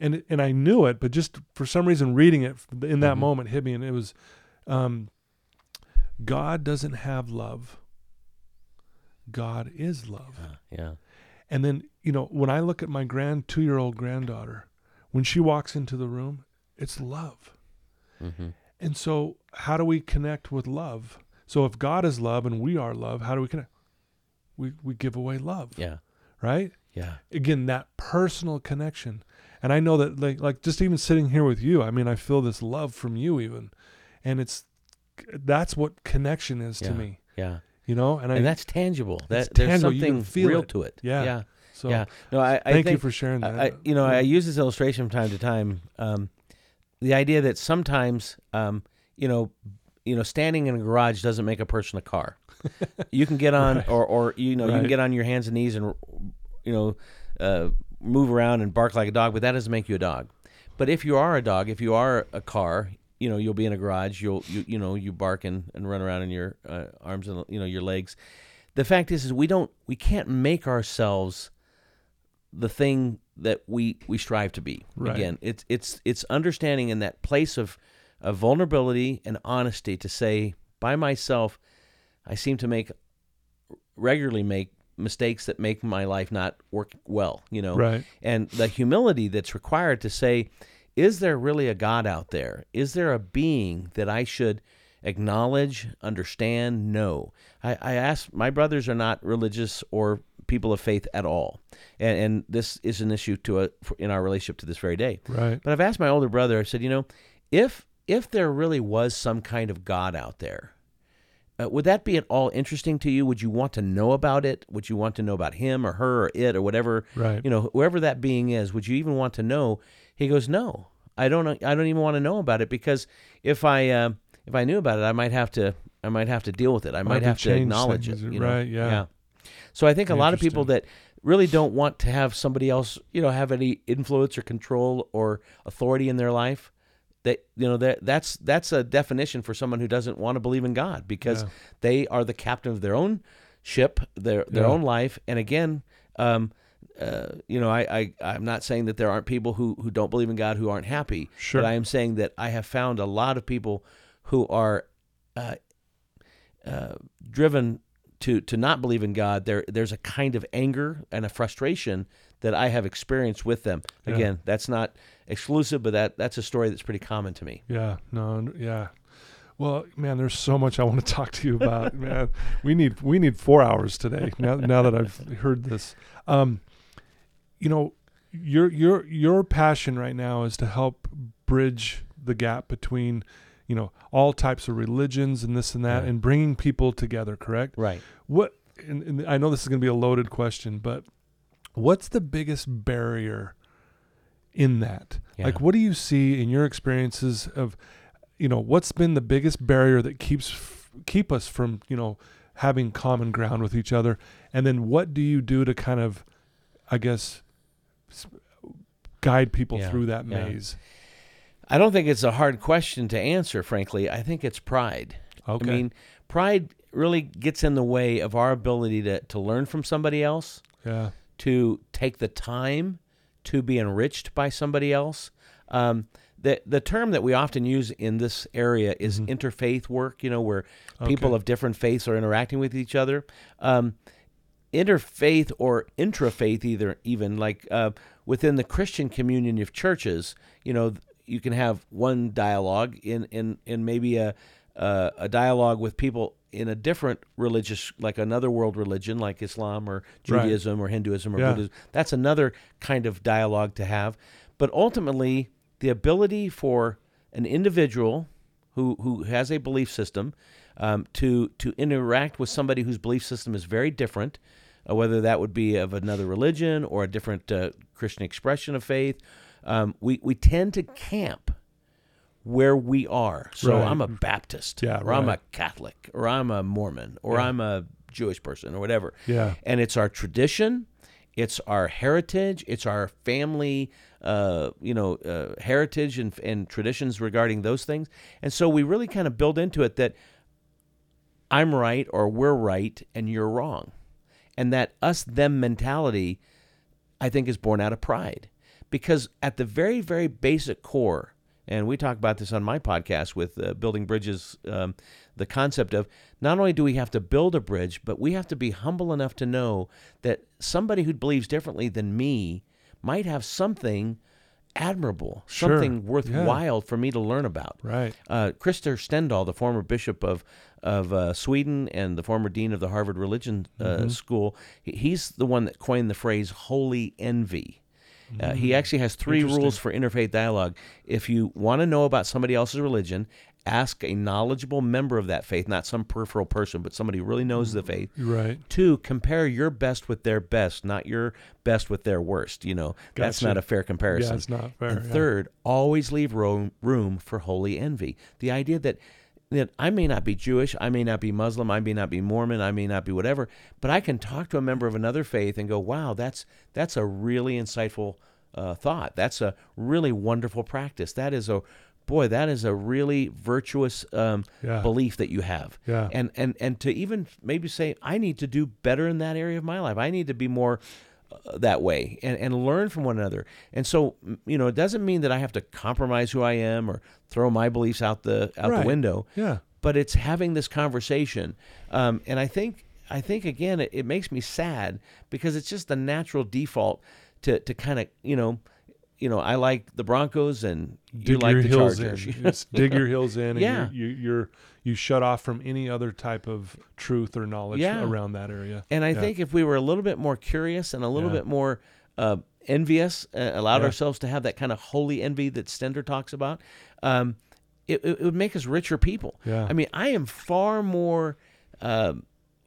and and I knew it, but just for some reason reading it in that
Mhm.
moment hit me, and it was, um, God doesn't have love. God is love.
Uh, yeah.
And then, you know, when I look at my grand two year old granddaughter, when she walks into the room, it's love.
hmm
And so, how do we connect with love? So, if God is love and we are love, how do we connect? We, we give away love,
Yeah.
right?
Yeah.
Again, that personal connection. And I know that, like, like just even sitting here with you, I mean, I feel this love from you, even. And it's that's what connection is
Yeah.
to me,
Yeah.
you know? And, I,
And that's tangible. That there's
tangible. You can
something
feel
real
it.
to it.
Yeah.
Yeah.
so
yeah. No, I, I
thank
think
you for sharing that.
I, I- you know, I use this illustration from time to time. Um, the idea that sometimes, um, you know, you know, standing in a garage doesn't make a person a car. You can get on,
Right.
or, or you know, you can get on your hands and knees and, you know, uh, move around and bark like a dog, but that doesn't make you a dog. But if you are a dog, if you are a car, you know, you'll be in a garage. You'll, you, you know, you bark and, and run around in your uh, arms and you know your legs. The fact is, is we don't, we can't make ourselves the thing that we we strive to be.
Right.
Again, it's it's it's understanding in that place of of vulnerability and honesty to say, by myself, I seem to make regularly make mistakes that make my life not work well. You know,
right.
and the humility that's required to say, is there really a God out there? Is there a being that I should acknowledge, understand, know? I, I ask, my brothers are not religious or people of faith at all. And, and this is an issue to a, in our relationship to this very day.
Right.
But I've asked my older brother, I said, you know, if, if there really was some kind of God out there, uh, would that be at all interesting to you? Would you want to know about it? Would you want to know about him or her or it or whatever
Right.
you know whoever that being is would you even want to know he goes no i don't i don't even want to know about it because if i uh, if i knew about it i might have to i might have to deal with it i might
to
have to acknowledge
things,
it you know?
right, yeah.
so i think a lot of people that really don't want to have somebody else you know have any influence or control or authority in their life that you know that that's that's a definition for someone who doesn't want to believe in god because
Yeah.
they are the captain of their own ship, their their
Yeah.
own life. And again, um, uh, you know, I, I I'm not saying that there aren't people who who don't believe in God who aren't happy.
Sure.
But I am saying that I have found a lot of people who are uh, uh, driven to to not believe in God. There there's a kind of anger and a frustration that I have experienced with them.
Yeah.
Again, that's not exclusive, but that that's a story that's pretty common to me.
Yeah, no, yeah. Well, man, there's so much I want to talk to you about, man. We need we need four hours today. Now, now that I've heard this, um, you know, your your your passion right now is to help bridge the gap between, you know, all types of religions and this and that,
Yeah.
and bringing people together. Correct?
Right.
What? And, and I know this is going to be a loaded question, but what's the biggest barrier in that?
Yeah.
Like, what do you see in your experiences of, you know, what's been the biggest barrier that keeps f- keep us from, you know, having common ground with each other? And then what do you do to kind of, I guess, guide people
Yeah,
through that maze?
I don't think it's a hard question to answer, frankly. I think it's pride.
Okay.
I mean, pride really gets in the way of our ability to, to learn from somebody else,
yeah.
to take the time to be enriched by somebody else. Um, the, the term that we often use in this area is
Mhm.
interfaith work, you know, where people of different faiths are interacting with each other. Um, interfaith or intrafaith either even like uh, within the Christian communion of churches, you know, you can have one dialogue in in in maybe a uh, a dialogue with people in a different religious, like another world religion, like Islam or
Right.
Judaism or Hinduism or
Yeah.
Buddhism. That's another kind of dialogue to have. But ultimately, the ability for an individual who who has a belief system um, to to interact with somebody whose belief system is very different, uh, whether that would be of another religion or a different uh, Christian expression of faith, um, we we tend to camp where we are. So
Right.
I'm a Baptist,
Yeah,
or I'm a. Catholic, or I'm a Mormon, or
Yeah.
I'm a Jewish person, or whatever.
Yeah.
And it's our tradition, it's our heritage, it's our family, uh, you know, uh, heritage and, and traditions regarding those things. And so we really kind of build into it that I'm right or we're right and you're wrong. And that us them mentality, I think, is born out of pride. Because at the very, very basic core, and we talk about this on my podcast with uh, Building Bridges, um, the concept of not only do we have to build a bridge, but we have to be humble enough to know that somebody who believes differently than me might have something admirable,
Sure.
something
Yeah.
worthwhile for me to learn about.
Right.
Uh, Krister Stendahl, the former bishop of of uh, Sweden and the former dean of the Harvard Religion uh,
Mm-hmm.
School, he's the one that coined the phrase "holy envy." Uh, he actually has three
Mm-hmm.
Rules for interfaith dialogue. If you want to know about somebody else's religion, ask a knowledgeable member of that faith, not some peripheral person, but somebody who really knows the faith.
Right.
Two, compare your best with their best, not your best with their worst. You know, that's not a fair comparison.
Yeah, it's not fair.
And
yeah.
third, always leave room, room for holy envy. The idea that that I may not be Jewish, I may not be Muslim, I may not be Mormon, I may not be whatever, but I can talk to a member of another faith and go, "Wow, that's that's a really insightful uh, thought. That's a really wonderful practice. That is a boy, that is a really virtuous um,
Yeah.
belief that you have."
Yeah.
And and and to even maybe say, "I need to do better in that area of my life. I need to be more." uh, that way and, and learn from one another. And so, you know, it doesn't mean that I have to compromise who I am or throw my beliefs out the out
Right.
the window.
Yeah.
But it's having this conversation. Um, and I think I think again it, it makes me sad because it's just the natural default to, to kind of, you know, you know, I like the Broncos and you
dig
like
your
the
heels
Chargers.
in. Dig your heels in, and
Yeah.
you, you're you shut off from any other type of truth or knowledge
Yeah.
around that area.
And I
Yeah.
think if we were a little bit more curious and a little
Yeah.
bit more uh, envious, uh, allowed
Yeah.
ourselves to have that kind of holy envy that Stendahl talks about, um, it, it would make us richer people.
Yeah.
I mean, I am far more um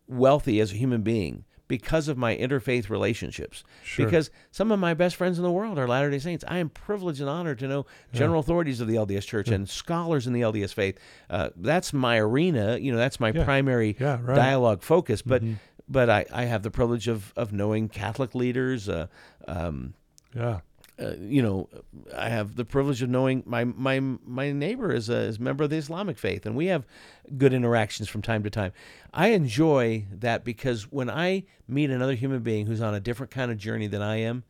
wealthy as a human being because of my interfaith relationships.
Sure.
Because some of my best friends in the world are Latter day Saints. I am privileged and honored to know general authorities of the LDS Church and scholars in the LDS faith. Uh, that's my arena. You know, that's my
Yeah.
primary
Yeah, right. Mm-hmm.
dialogue focus. But but I, I have the privilege of, of knowing Catholic leaders. Uh, um,
Yeah.
uh, you know, I have the privilege of knowing my my my neighbor is a, is a member of the Islamic faith, and we have good interactions from time to time. I enjoy that because when I meet another human being who's on a different kind of journey than I am,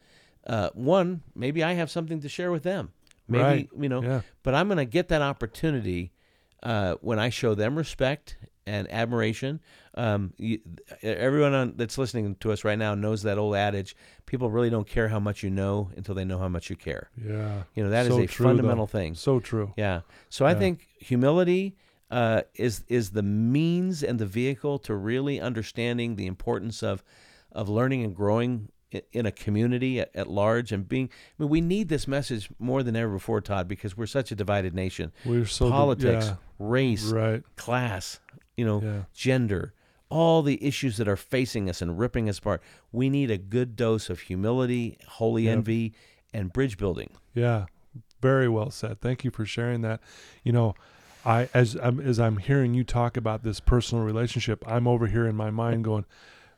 uh, one maybe I have something to share with them. Maybe
Right.
you know,
Yeah.
but I'm going to get that opportunity uh, when I show them respect and admiration. Um, you, everyone on, that's listening to us right now knows that old adage: people really don't care how much you know until they know how much you care.
Yeah.
You know that is
So
a
true,
fundamental
though.
thing.
So true.
Yeah. So I think humility uh, is is the means and the vehicle to really understanding the importance of of learning and growing in a community at, at large and being. I mean, we need this message more than ever before, Todd, because we're such a divided nation.
We're so di-
Politics,
yeah,
race,
right.
class, you know,
Yeah.
gender, all the issues that are facing us and ripping us apart. We need a good dose of humility, holy
Yep.
envy, and bridge building.
Yeah, very well said. Thank you for sharing that. You know, I as I'm as I'm hearing you talk about this personal relationship, I'm over here in my mind going,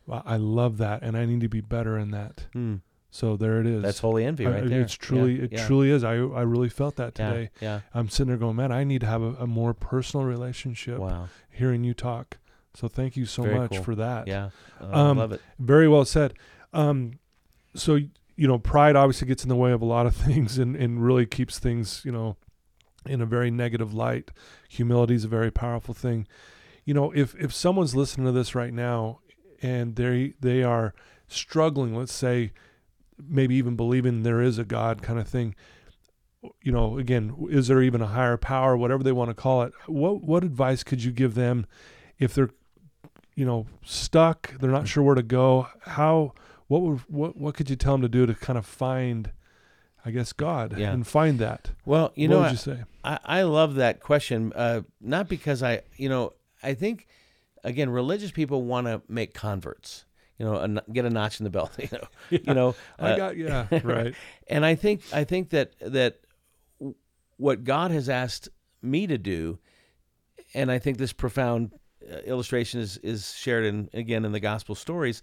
I love that, and I need to be better in that.
Hmm.
So there it is.
That's holy envy right
I-
there.
It's truly,
Yeah,
it
yeah,
truly is. I I really felt that
yeah,
today.
Yeah.
I'm sitting there going, man, I need to have a, a more personal relationship.
Wow.
Hearing you talk, so thank you so
Very
much
cool.
for that.
Yeah. Uh,
Um,
love it.
Very well said. Um, so you know, pride obviously gets in the way of a lot of things, and and really keeps things you know in a very negative light. Humility is a very powerful thing. You know, if if someone's listening to this right now, and they they are struggling. Let's say, maybe even believing there is a God, kind of thing. You know, again, is there even a higher power, whatever they want to call it? What what advice could you give them if they're, you know, stuck? They're not sure where to go. How what would what what could you tell them to do to kind of find? I guess God
Yeah.
and find that.
Well, you
what
know,
would
I,
you say?
I, I love that question. Uh, not because I, you know, I think again, religious people want to make converts. You know, a, get a notch in the belt. You know, you know.
I
uh,
got yeah, right.
and I think I think that that what God has asked me to do, and I think this profound uh, illustration is is shared in again in the gospel stories,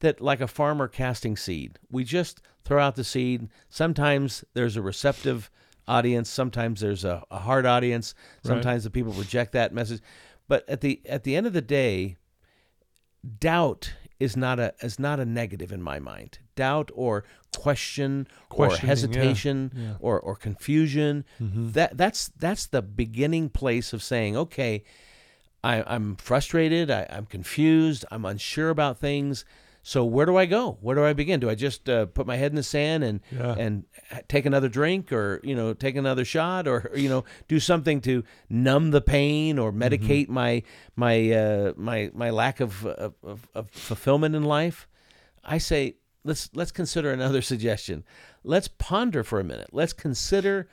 that like a farmer casting seed, we just throw out the seed. Sometimes there's a receptive audience, sometimes there's a, a hard audience,
Right.
sometimes the people reject that message. But at the at the end of the day, doubt is not a is not a negative in my mind. Doubt or question or
Questioning, yeah,
hesitation
yeah.
or or confusion.
Mhm.
That that's that's the beginning place of saying, okay, I, I'm frustrated, I, I'm confused, I'm unsure about things. So where do I go? Where do I begin? Do I just uh, put my head in the sand and
Yeah.
and take another drink, or you know, take another shot, or you know, do something to numb the pain or medicate my my uh, my my lack of of of fulfillment in life? I say let's let's consider another suggestion. Let's ponder for a minute. Let's consider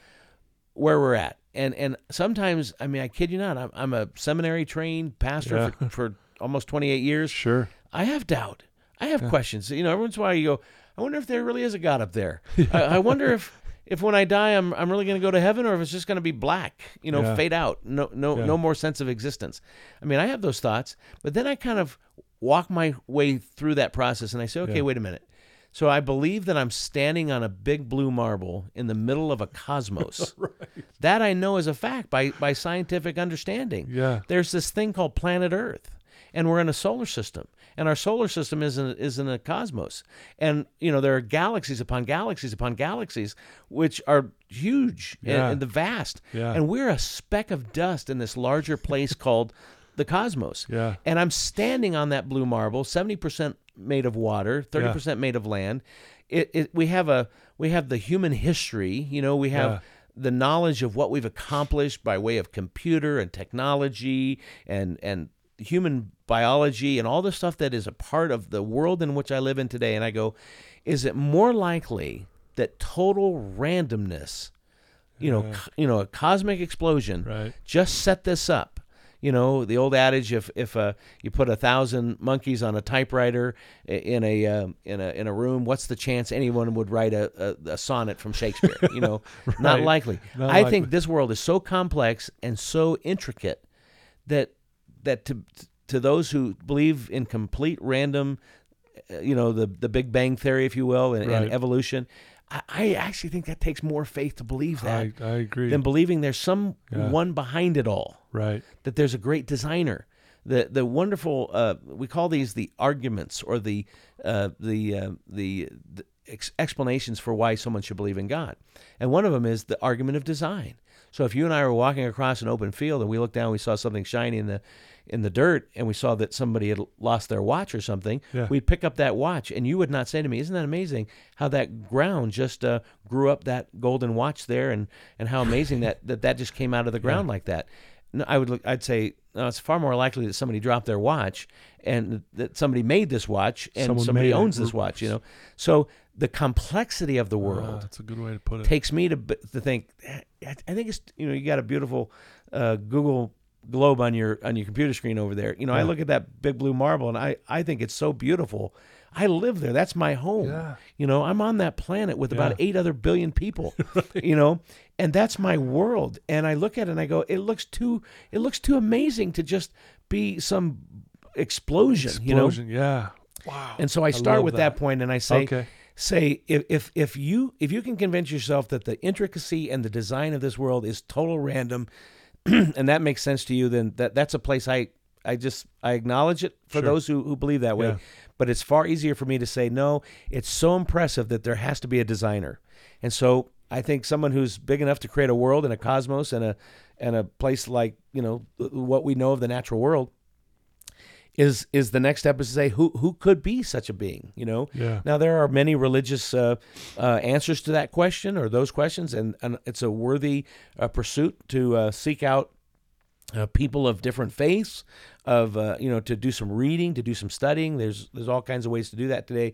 where we're at. And and sometimes, I mean, I kid you not, I'm, I'm a seminary trained pastor
Yeah.
for, for almost 28 years.
Sure.
I have doubt. I have questions. You know, every once in a while you go, I wonder if there really is a God up there. I, I wonder if if when I die, I'm I'm really going to go to heaven, or if it's just going to be black. You know,
Yeah.
fade out. No no
Yeah.
no more sense of existence. I mean, I have those thoughts, but then I kind of walk my way through that process, and I say, okay,
Yeah.
wait a minute. So I believe that I'm standing on a big blue marble in the middle of a cosmos. That I know is a fact by by scientific understanding
Yeah.
there's this thing called planet Earth, and we're in a solar system, and our solar system is in, is in a cosmos, and you know there are galaxies upon galaxies upon galaxies, which are huge and- and, the vast,
Yeah.
and we're a speck of dust in this larger place called the cosmos.
Yeah.
And I'm standing on that blue marble, seventy percent made of water, thirty percent made of land. It, it we have a we have the human history. You know, we have
Yeah.
the knowledge of what we've accomplished by way of computer and technology and and human biology and all the stuff that is a part of the world in which I live in today. And I go, is it more likely that total randomness, you know, co- you know, a cosmic explosion,
Right.
just set this up? You know, the old adage: if if uh, you put a thousand monkeys on a typewriter in a uh, in a in a room, what's the chance anyone would write a, a, a sonnet from Shakespeare? You know, not likely.
Not
I
likely.
think this world is so complex and so intricate that that to to those who believe in complete random, uh, you know, the the Big Bang theory, if you will, and,
Right.
and evolution, I, I actually think that takes more faith to believe that
I, I agree.
than believing there's some
Yeah.
one behind it all
right.
that there's a great designer. The the wonderful uh, we call these the arguments or the uh, the uh, the, the ex- explanations for why someone should believe in God, and one of them is the argument of design. So if you and I were walking across an open field and we looked down, we saw something shiny in the in the dirt, and we saw that somebody had lost their watch or something,
Yeah.
we'd pick up that watch, and you would not say to me, "Isn't that amazing how that ground just uh, grew up that golden watch there, and and how amazing that that that just came out of the ground like that." No, I would look, I'd say no, it's far more likely that somebody dropped their watch and that somebody made this watch and
Someone
somebody
made it.
owns this watch. You know, so the complexity of the
Ah,
world
that's a good way to put it.
takes me to to think. I I think it's you know you got a beautiful uh, Google globe on your on your computer screen over there. You know, I look at that big blue marble and I I think it's so beautiful. I live there. That's my home.
Yeah.
You know, I'm on that planet with about eight other billion people. You know, and that's my world. And I look at it and I go, it looks too it looks too amazing to just be some explosion. You know,
Explosion. Yeah. Wow.
and so I start
love
with that. point and I say,
Okay.
Say if, if if you if you can convince yourself that the intricacy and the design of this world is total random, and that makes sense to you, then that that's a place I I just I acknowledge it for
Sure.
those who, who believe that way.
Yeah.
But it's far easier for me to say no. It's so impressive that there has to be a designer, and so I think someone who's big enough to create a world and a cosmos and a and a place like you know what we know of the natural world is is the next step is to say who who could be such a being you know?
Yeah.
now there are many religious uh, uh, answers to that question or those questions and, and it's a worthy uh, pursuit to uh, seek out uh, people of different faiths of uh, you know to do some reading to do some studying. There's there's all kinds of ways to do that today.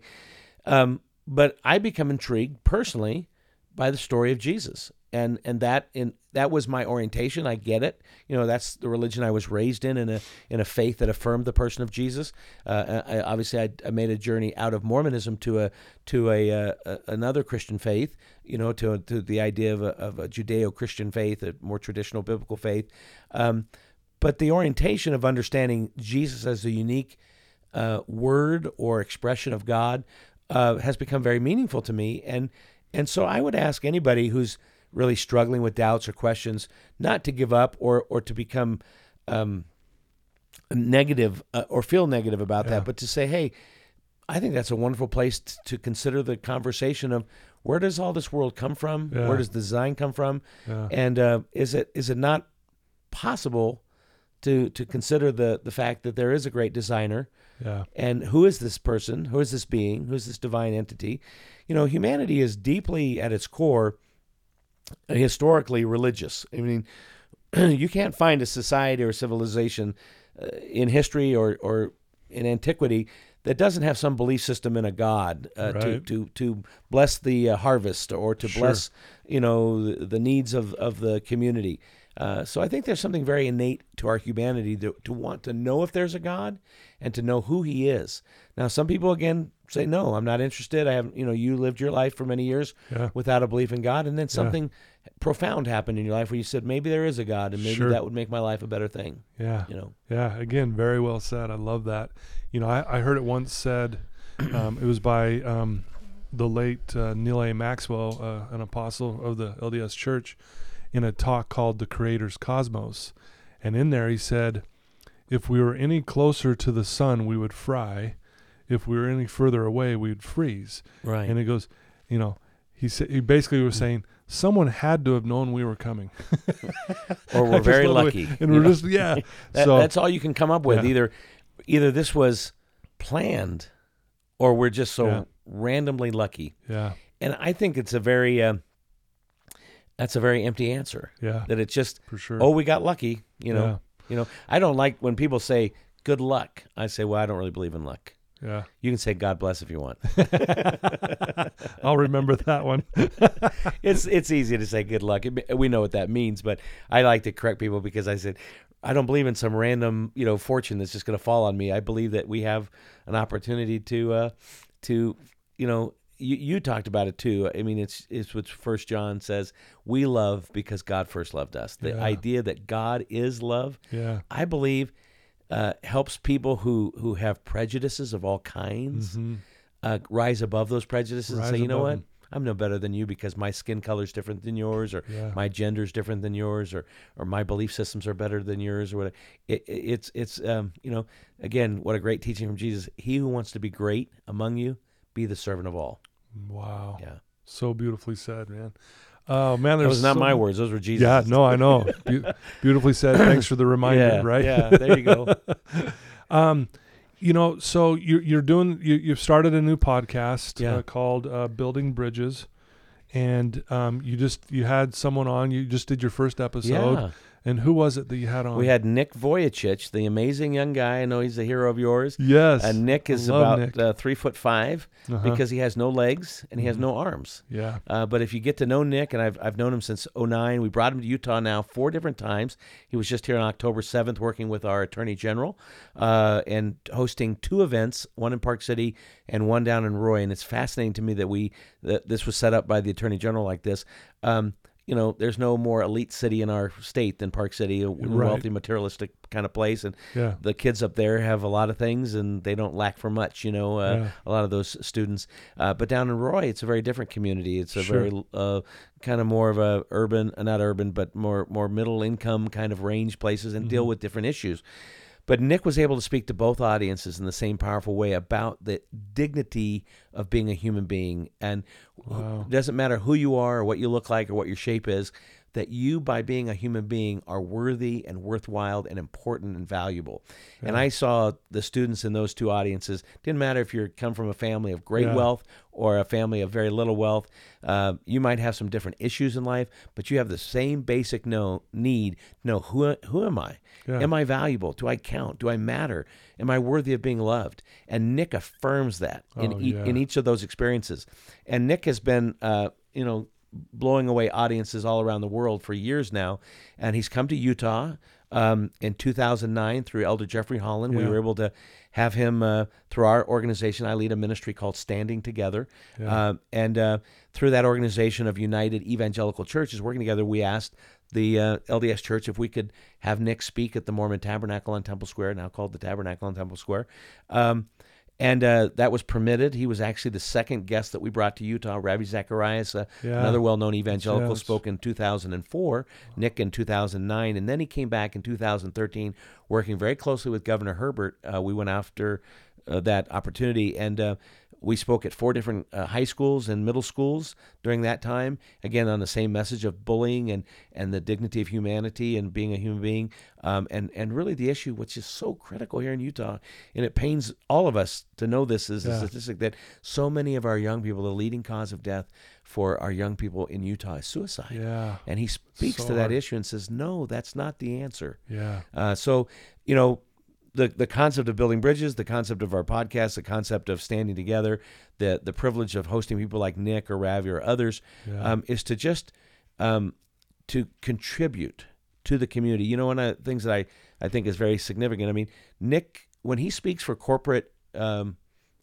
Um, but I become intrigued personally by the story of Jesus and and that in that was my orientation. I get it. You know, that's the religion I was raised in, in a in a faith that affirmed the person of Jesus. Uh, I, obviously, I, I, made a journey out of Mormonism to a to a, uh, a another Christian faith. You know, to to the idea of a, of a Judeo-Christian faith, a more traditional biblical faith. Um, but the orientation of understanding Jesus as a unique uh, word or expression of God uh, has become very meaningful to me, and and so I would ask anybody who's really struggling with doubts or questions, not to give up or or to become um, negative uh, or feel negative about
Yeah.
that, but to say, hey, I think that's a wonderful place t- to consider the conversation of where does all this world come from?
Yeah.
Where does design come from?
Yeah.
And uh, is it is it not possible to to consider the the fact that there is a great designer
Yeah.
and who is this person? Who is this being? Who is this divine entity? You know, humanity is deeply at its core historically religious. I mean, you can't find a society or civilization uh, in history or, or in antiquity that doesn't have some belief system in a god uh, to,
Right.
to to bless the uh, harvest or to
Sure.
bless you know the, the needs of, of the community. Uh, so I think there's something very innate to our humanity to, to want to know if there's a God and to know who He is. Now, some people again say, "No, I'm not interested. I haven't." You know, you lived your life for many years
Yeah.
without a belief in God, and then something profound happened in your life where you said, "Maybe there is a God, and maybe
Sure.
that would make my life a better thing."
Yeah.
You know,
Yeah, again, very well said. I love that. You know, I, I heard it once said, um, it was by um, the late uh, Neal A. Maxwell, uh, an apostle of the LDS Church, in a talk called The Creator's Cosmos. And in there he said, if we were any closer to the sun, we would fry. If we were any further away, we would freeze.
right?
And he goes, you know, he said he basically was saying someone had to have known we were coming.
or we're very
way-
lucky,
and we're
know?
just yeah.
That-
so
that's all you can come up with.
Yeah.
Either, either this was planned, or we're just so
Yeah.
randomly lucky.
yeah,
And I think it's a very, uh, that's a very empty answer.
yeah,
That it's just,
for sure.
oh, we got lucky. You know,
Yeah.
you know. I don't like when people say good luck. I say, well, I don't really believe in luck.
yeah.
You can say God bless if you want.
I'll remember that one.
it's it's easy to say good luck. It, we know what that means, but I like to correct people because I said I don't believe in some random you know fortune that's just going to fall on me. I believe that we have an opportunity to uh, to you know. You, you talked about it too. I mean, it's it's what First John says. We love because God first loved us. The
Yeah.
idea that God is love,
Yeah.
I believe, uh, helps people who who have prejudices of all kinds
Mhm.
uh, rise above those prejudices and say, you know what,
them.
I'm no better than you because my skin color is different than yours, or
Yeah.
my gender is different than yours, or or my belief systems are better than yours, or whatever. It, it, it's it's um, you know again what a great teaching from Jesus. He who wants to be great among you, be the servant of all.
Wow.
Yeah,
So beautifully said, man. Oh man,
that
there's
was not
so
my words; those were Jesus.
Yeah, no, I know. Beau- beautifully said. Thanks for the reminder.
yeah,
right?
Yeah, there you go.
Um, you know, so you're you're doing you you've started a new podcast
Yeah.
uh, called uh, Building Bridges, and um, you just you had someone on. You just did your first episode,
yeah,
and who was it that you had on?
we had Nick Vujicic, the amazing young guy. I know he's a hero of yours.
yes,
And Nick is about
Nick.
Uh, three foot 5
Uh-huh.
because he has no legs and he has
Mhm.
no arms.
yeah,
Uh, but if you get to know Nick, and I've, I've known him since 09, we brought him to Utah now four different times. He was just here on October 7th working with our Attorney General uh, and hosting two events, one in Park City and one down in Roy. And it's fascinating to me that we that this was set up by the Attorney General like this. Um, you know, there's no more elite city in our state than Park City, a
Right.
wealthy, materialistic kind of place. And
yeah,
the kids up there have a lot of things and they don't lack for much you know uh,
Yeah.
a lot of those students uh, but down in roy it's a very different community it's a
Sure.
very uh, kind of more of a urban uh, not urban but more more middle income kind of range places and deal
Mhm.
with different issues but Nick was able to speak to both audiences in the same powerful way about the dignity of being a human being. And
Wow.
it doesn't matter who you are or what you look like or what your shape is, that you, by being a human being, are worthy and worthwhile and important and valuable. And I saw the students in those two audiences. Didn't matter if you come from a family of great
Yeah.
wealth or a family of very little wealth. Uh, you might have some different issues in life, but you have the same basic know need. to Know who who am I?
Yeah.
Am I valuable? Do I count? Do I matter? Am I worthy of being loved? And Nick affirms that in
Oh,
ea-
yeah.
in each of those experiences. And Nick has been, uh, you know, blowing away audiences all around the world for years now. And he's come to Utah um, in 2009 through Elder Jeffrey Holland. We were able to have him uh, through our organization. I lead a ministry called Standing Together.
Yeah.
Um, and uh, through that organization of United Evangelical Churches working together, we asked the uh, LDS Church if we could have Nick speak at the Mormon Tabernacle on Temple Square, now called the Tabernacle on Temple Square. Um, and uh, that was permitted. He was actually the second guest that we brought to Utah. Ravi Zacharias, uh,
Yeah.
another well-known evangelical,
Yes.
spoke in 2004. Nick in 2009, and then he came back in 2013, working very closely with Governor Herbert. Uh, we went after uh, that opportunity, and uh, we spoke at four different uh, high schools and middle schools during that time. Again, on the same message of bullying and and the dignity of humanity and being a human being, um, and and really the issue which is so critical here in Utah, and it pains all of us to know this is
Yeah.
a statistic that so many of our young people, the leading cause of death for our young people in Utah is suicide.
Yeah.
And he speaks
So
to that
hard.
issue and says, no, that's not the answer.
Yeah.
Uh, so, you know, the the concept of building bridges, the concept of our podcast, the concept of standing together, the the privilege of hosting people like Nick or Ravi or others,
Yeah.
um, is to just um, to contribute to the community. You know, one of the things that I I think is very significant. I mean, Nick when he speaks for corporate um,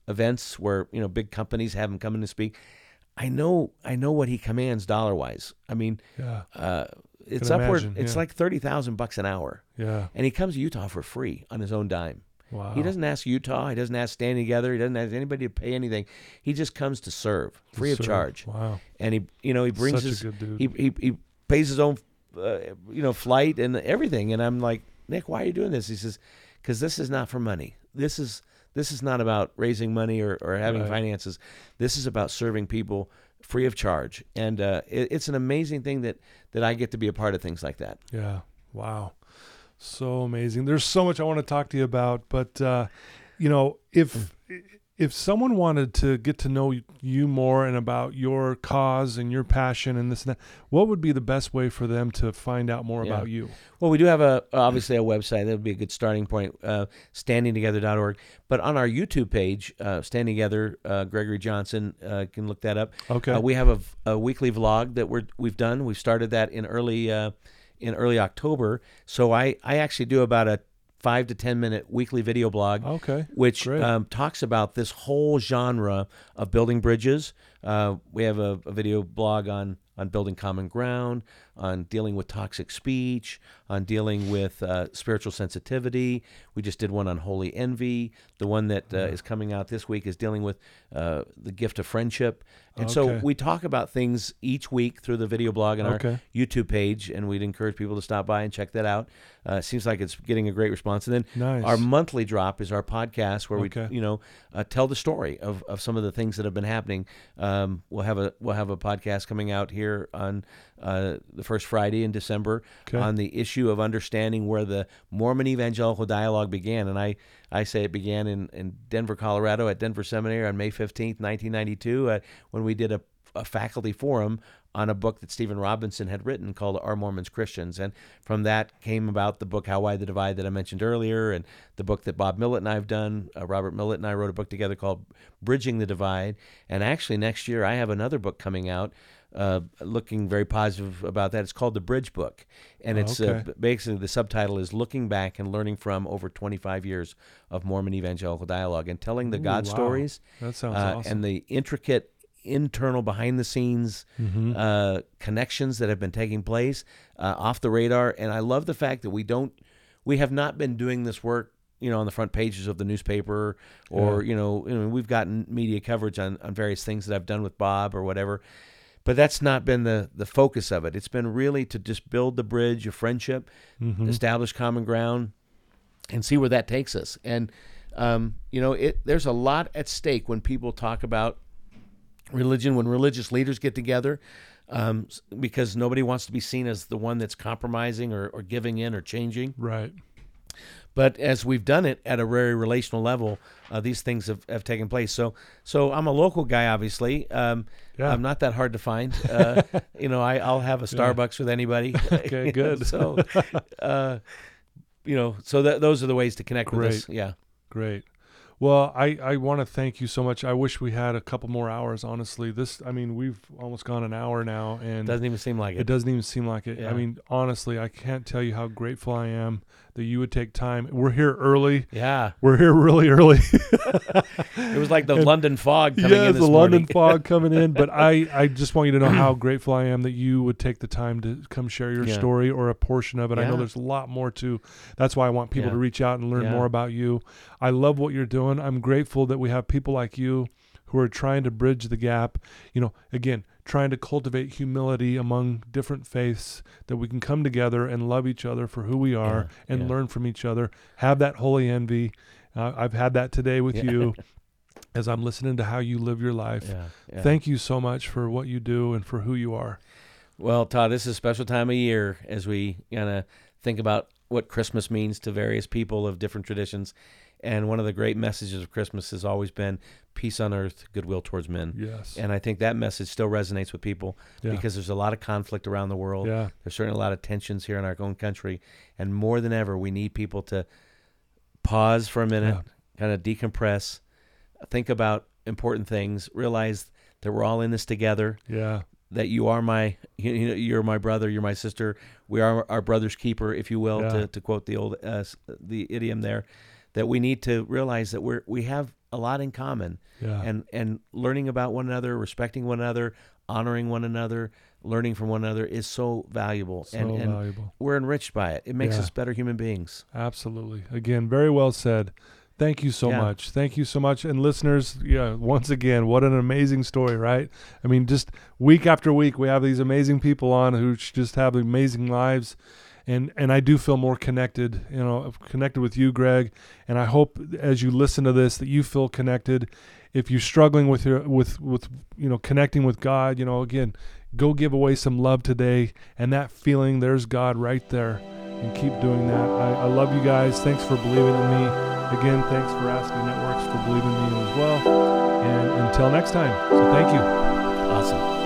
events where you know big companies have him come in to speak. I know, I know what he commands dollar wise. I mean,
Yeah.
uh, it's
Can
upward.
imagine,
it's like thirty thousand bucks an hour
Yeah.
and he comes to Utah for free on his own dime.
Wow.
He doesn't ask Utah. He doesn't ask Standing Together. He doesn't ask anybody to pay anything. He just comes to serve, free of
Serve.
charge.
Wow.
And he, you know, he brings
Such a
his,
good dude.
he, he he pays his own, uh, you know, flight and everything. And I'm like, Nick, why are you doing this? He says, because this is not for money. This is this is not about raising money or, or having
Right.
finances. This is about serving people free of charge. And uh, it, it's an amazing thing that that I get to be a part of things like that.
Yeah. Wow. So amazing. There's so much I want to talk to you about, but uh, you know, if if someone wanted to get to know you more and about your cause and your passion and this and that, what would be the best way for them to find out more
Yeah.
about you?
Well, we do have a obviously a website. That would be a good starting point. Uh, standingtogether.org. But on our YouTube page, uh, Standing Together, uh, Gregory Johnson, uh, can look that up.
Okay.
Uh, we have a weekly vlog that we're we've done. We've started that in early uh, in early October. So I I actually do about a five to ten minute weekly video blog
okay.
which um, talks about this whole genre of building bridges. Uh, we have a, a video blog on on building common ground, on dealing with toxic speech, on dealing with uh, spiritual sensitivity. We just did one on holy envy. The one that uh, is coming out this week is dealing with uh, the gift of friendship. And so we talk about things each week through the video blog and our YouTube page, and we'd encourage people to stop by and check that out. Uh, it seems like it's getting a great response. And then
Nice.
our monthly drop is our podcast where
Okay.
we, you know, uh, tell the story of, of some of the things that have been happening. Um, we'll have a we'll have a podcast coming out here on uh, the first Friday in December
Okay.
on the issue of understanding where the Mormon evangelical dialogue began. And I, I say it began in, in Denver, Colorado at Denver Seminary on May 15th, 1992, uh, when we did a, a faculty forum on a book that Stephen Robinson had written called Are Mormons Christians? And from that came about the book How Wide the Divide that I mentioned earlier, and the book that Bob Millett and I have done. Uh, Robert Millett and I wrote a book together called Bridging the Divide. And actually, next year I have another book coming out. Uh, looking very positive about that. It's called the Bridge Book, and it's uh,
okay.
b- basically the subtitle is looking back and learning from over 25 years of Mormon evangelical dialogue and telling the
Ooh,
God
wow.
stories
That sounds
uh,
awesome.
and the intricate internal behind the scenes
Mhm.
uh, connections that have been taking place uh, off the radar and i love the fact that we don't we have not been doing this work you know on the front pages of the newspaper or you, know, you know we've gotten media coverage on, on various things that i've done with bob or whatever but that's not been the the focus of it it's been really to just build the bridge of friendship
Mhm.
establish common ground and see where that takes us. And um, you know, it there's a lot at stake when people talk about religion when religious leaders get together um, because nobody wants to be seen as the one that's compromising or, or giving in or changing.
Right.
But as we've done it at a very relational level, uh, these things have, have taken place. So, so I'm a local guy, obviously. Um,
Yeah.
I'm not that hard to find. Uh, you know, I, I'll have a Starbucks with anybody.
Okay, good.
so, uh, you know, so that those are the ways to connect with us. Yeah.
Great. Well, I, I want to thank you so much. I wish we had a couple more hours, honestly. This, I mean, we've almost gone an hour now, and
Doesn't even seem like
it
it.
doesn't even seem like it.
Yeah.
I mean, honestly, I can't tell you how grateful I am that you would take time. We're here early.
Yeah.
We're here really early.
It was like the London fog coming
yeah,
in
the London fog coming in. But I, I just want you to know how grateful I am that you would take the time to come share your
Yeah.
story or a portion of it. I know there's a lot more to. That's why I want people
Yeah.
to reach out and learn
Yeah.
more about you. I love what you're doing. I'm grateful that we have people like you who are trying to bridge the gap. You know, again, trying to cultivate humility among different faiths that we can come together and love each other for who we are
Yeah,
and
yeah.
learn from each other. Have that holy envy. Uh, I've had that today with
Yeah.
you as I'm listening to how you live your life. Thank you so much for what you do and for who you are.
Well, Todd, this is a special time of year as we kind of think about what Christmas means to various people of different traditions. And one of the great messages of Christmas has always been peace on earth, goodwill towards men.
Yes.
And I think that message still resonates with people
yeah.
because there's a lot of conflict around the world.
yeah.
There's certainly a lot of tensions here in our own country. And more than ever, we need people to pause for a minute,
Yeah.
kind of decompress, think about important things, realize that we're all in this together
Yeah.
that you are my you know, you're my brother you're my sister we are our brother's keeper if you will
Yeah.
to, to quote the old uh, the idiom there that we need to realize that we're we have a lot in common
Yeah.
and and learning about one another respecting one another honoring one another learning from one another is so valuable
so
and, and
valuable.
we're enriched by it it makes
Yeah.
us better human beings
Absolutely. Again, very well said. Thank you so
Yeah.
much. Thank you so much. And listeners, yeah, once again, what an amazing story, right? I mean, just week after week, we have these amazing people on who just have amazing lives. And, and I do feel more connected, you know, connected with you, Greg. And I hope as you listen to this that you feel connected. If you're struggling with your with with you know connecting with God, you know, again, go give away some love today. And that feeling, there's God right there and keep doing that. I, I love you guys. Thanks for believing in me. Again, thanks for Asking Networks for believing in me as well. And until next time, so thank you.
awesome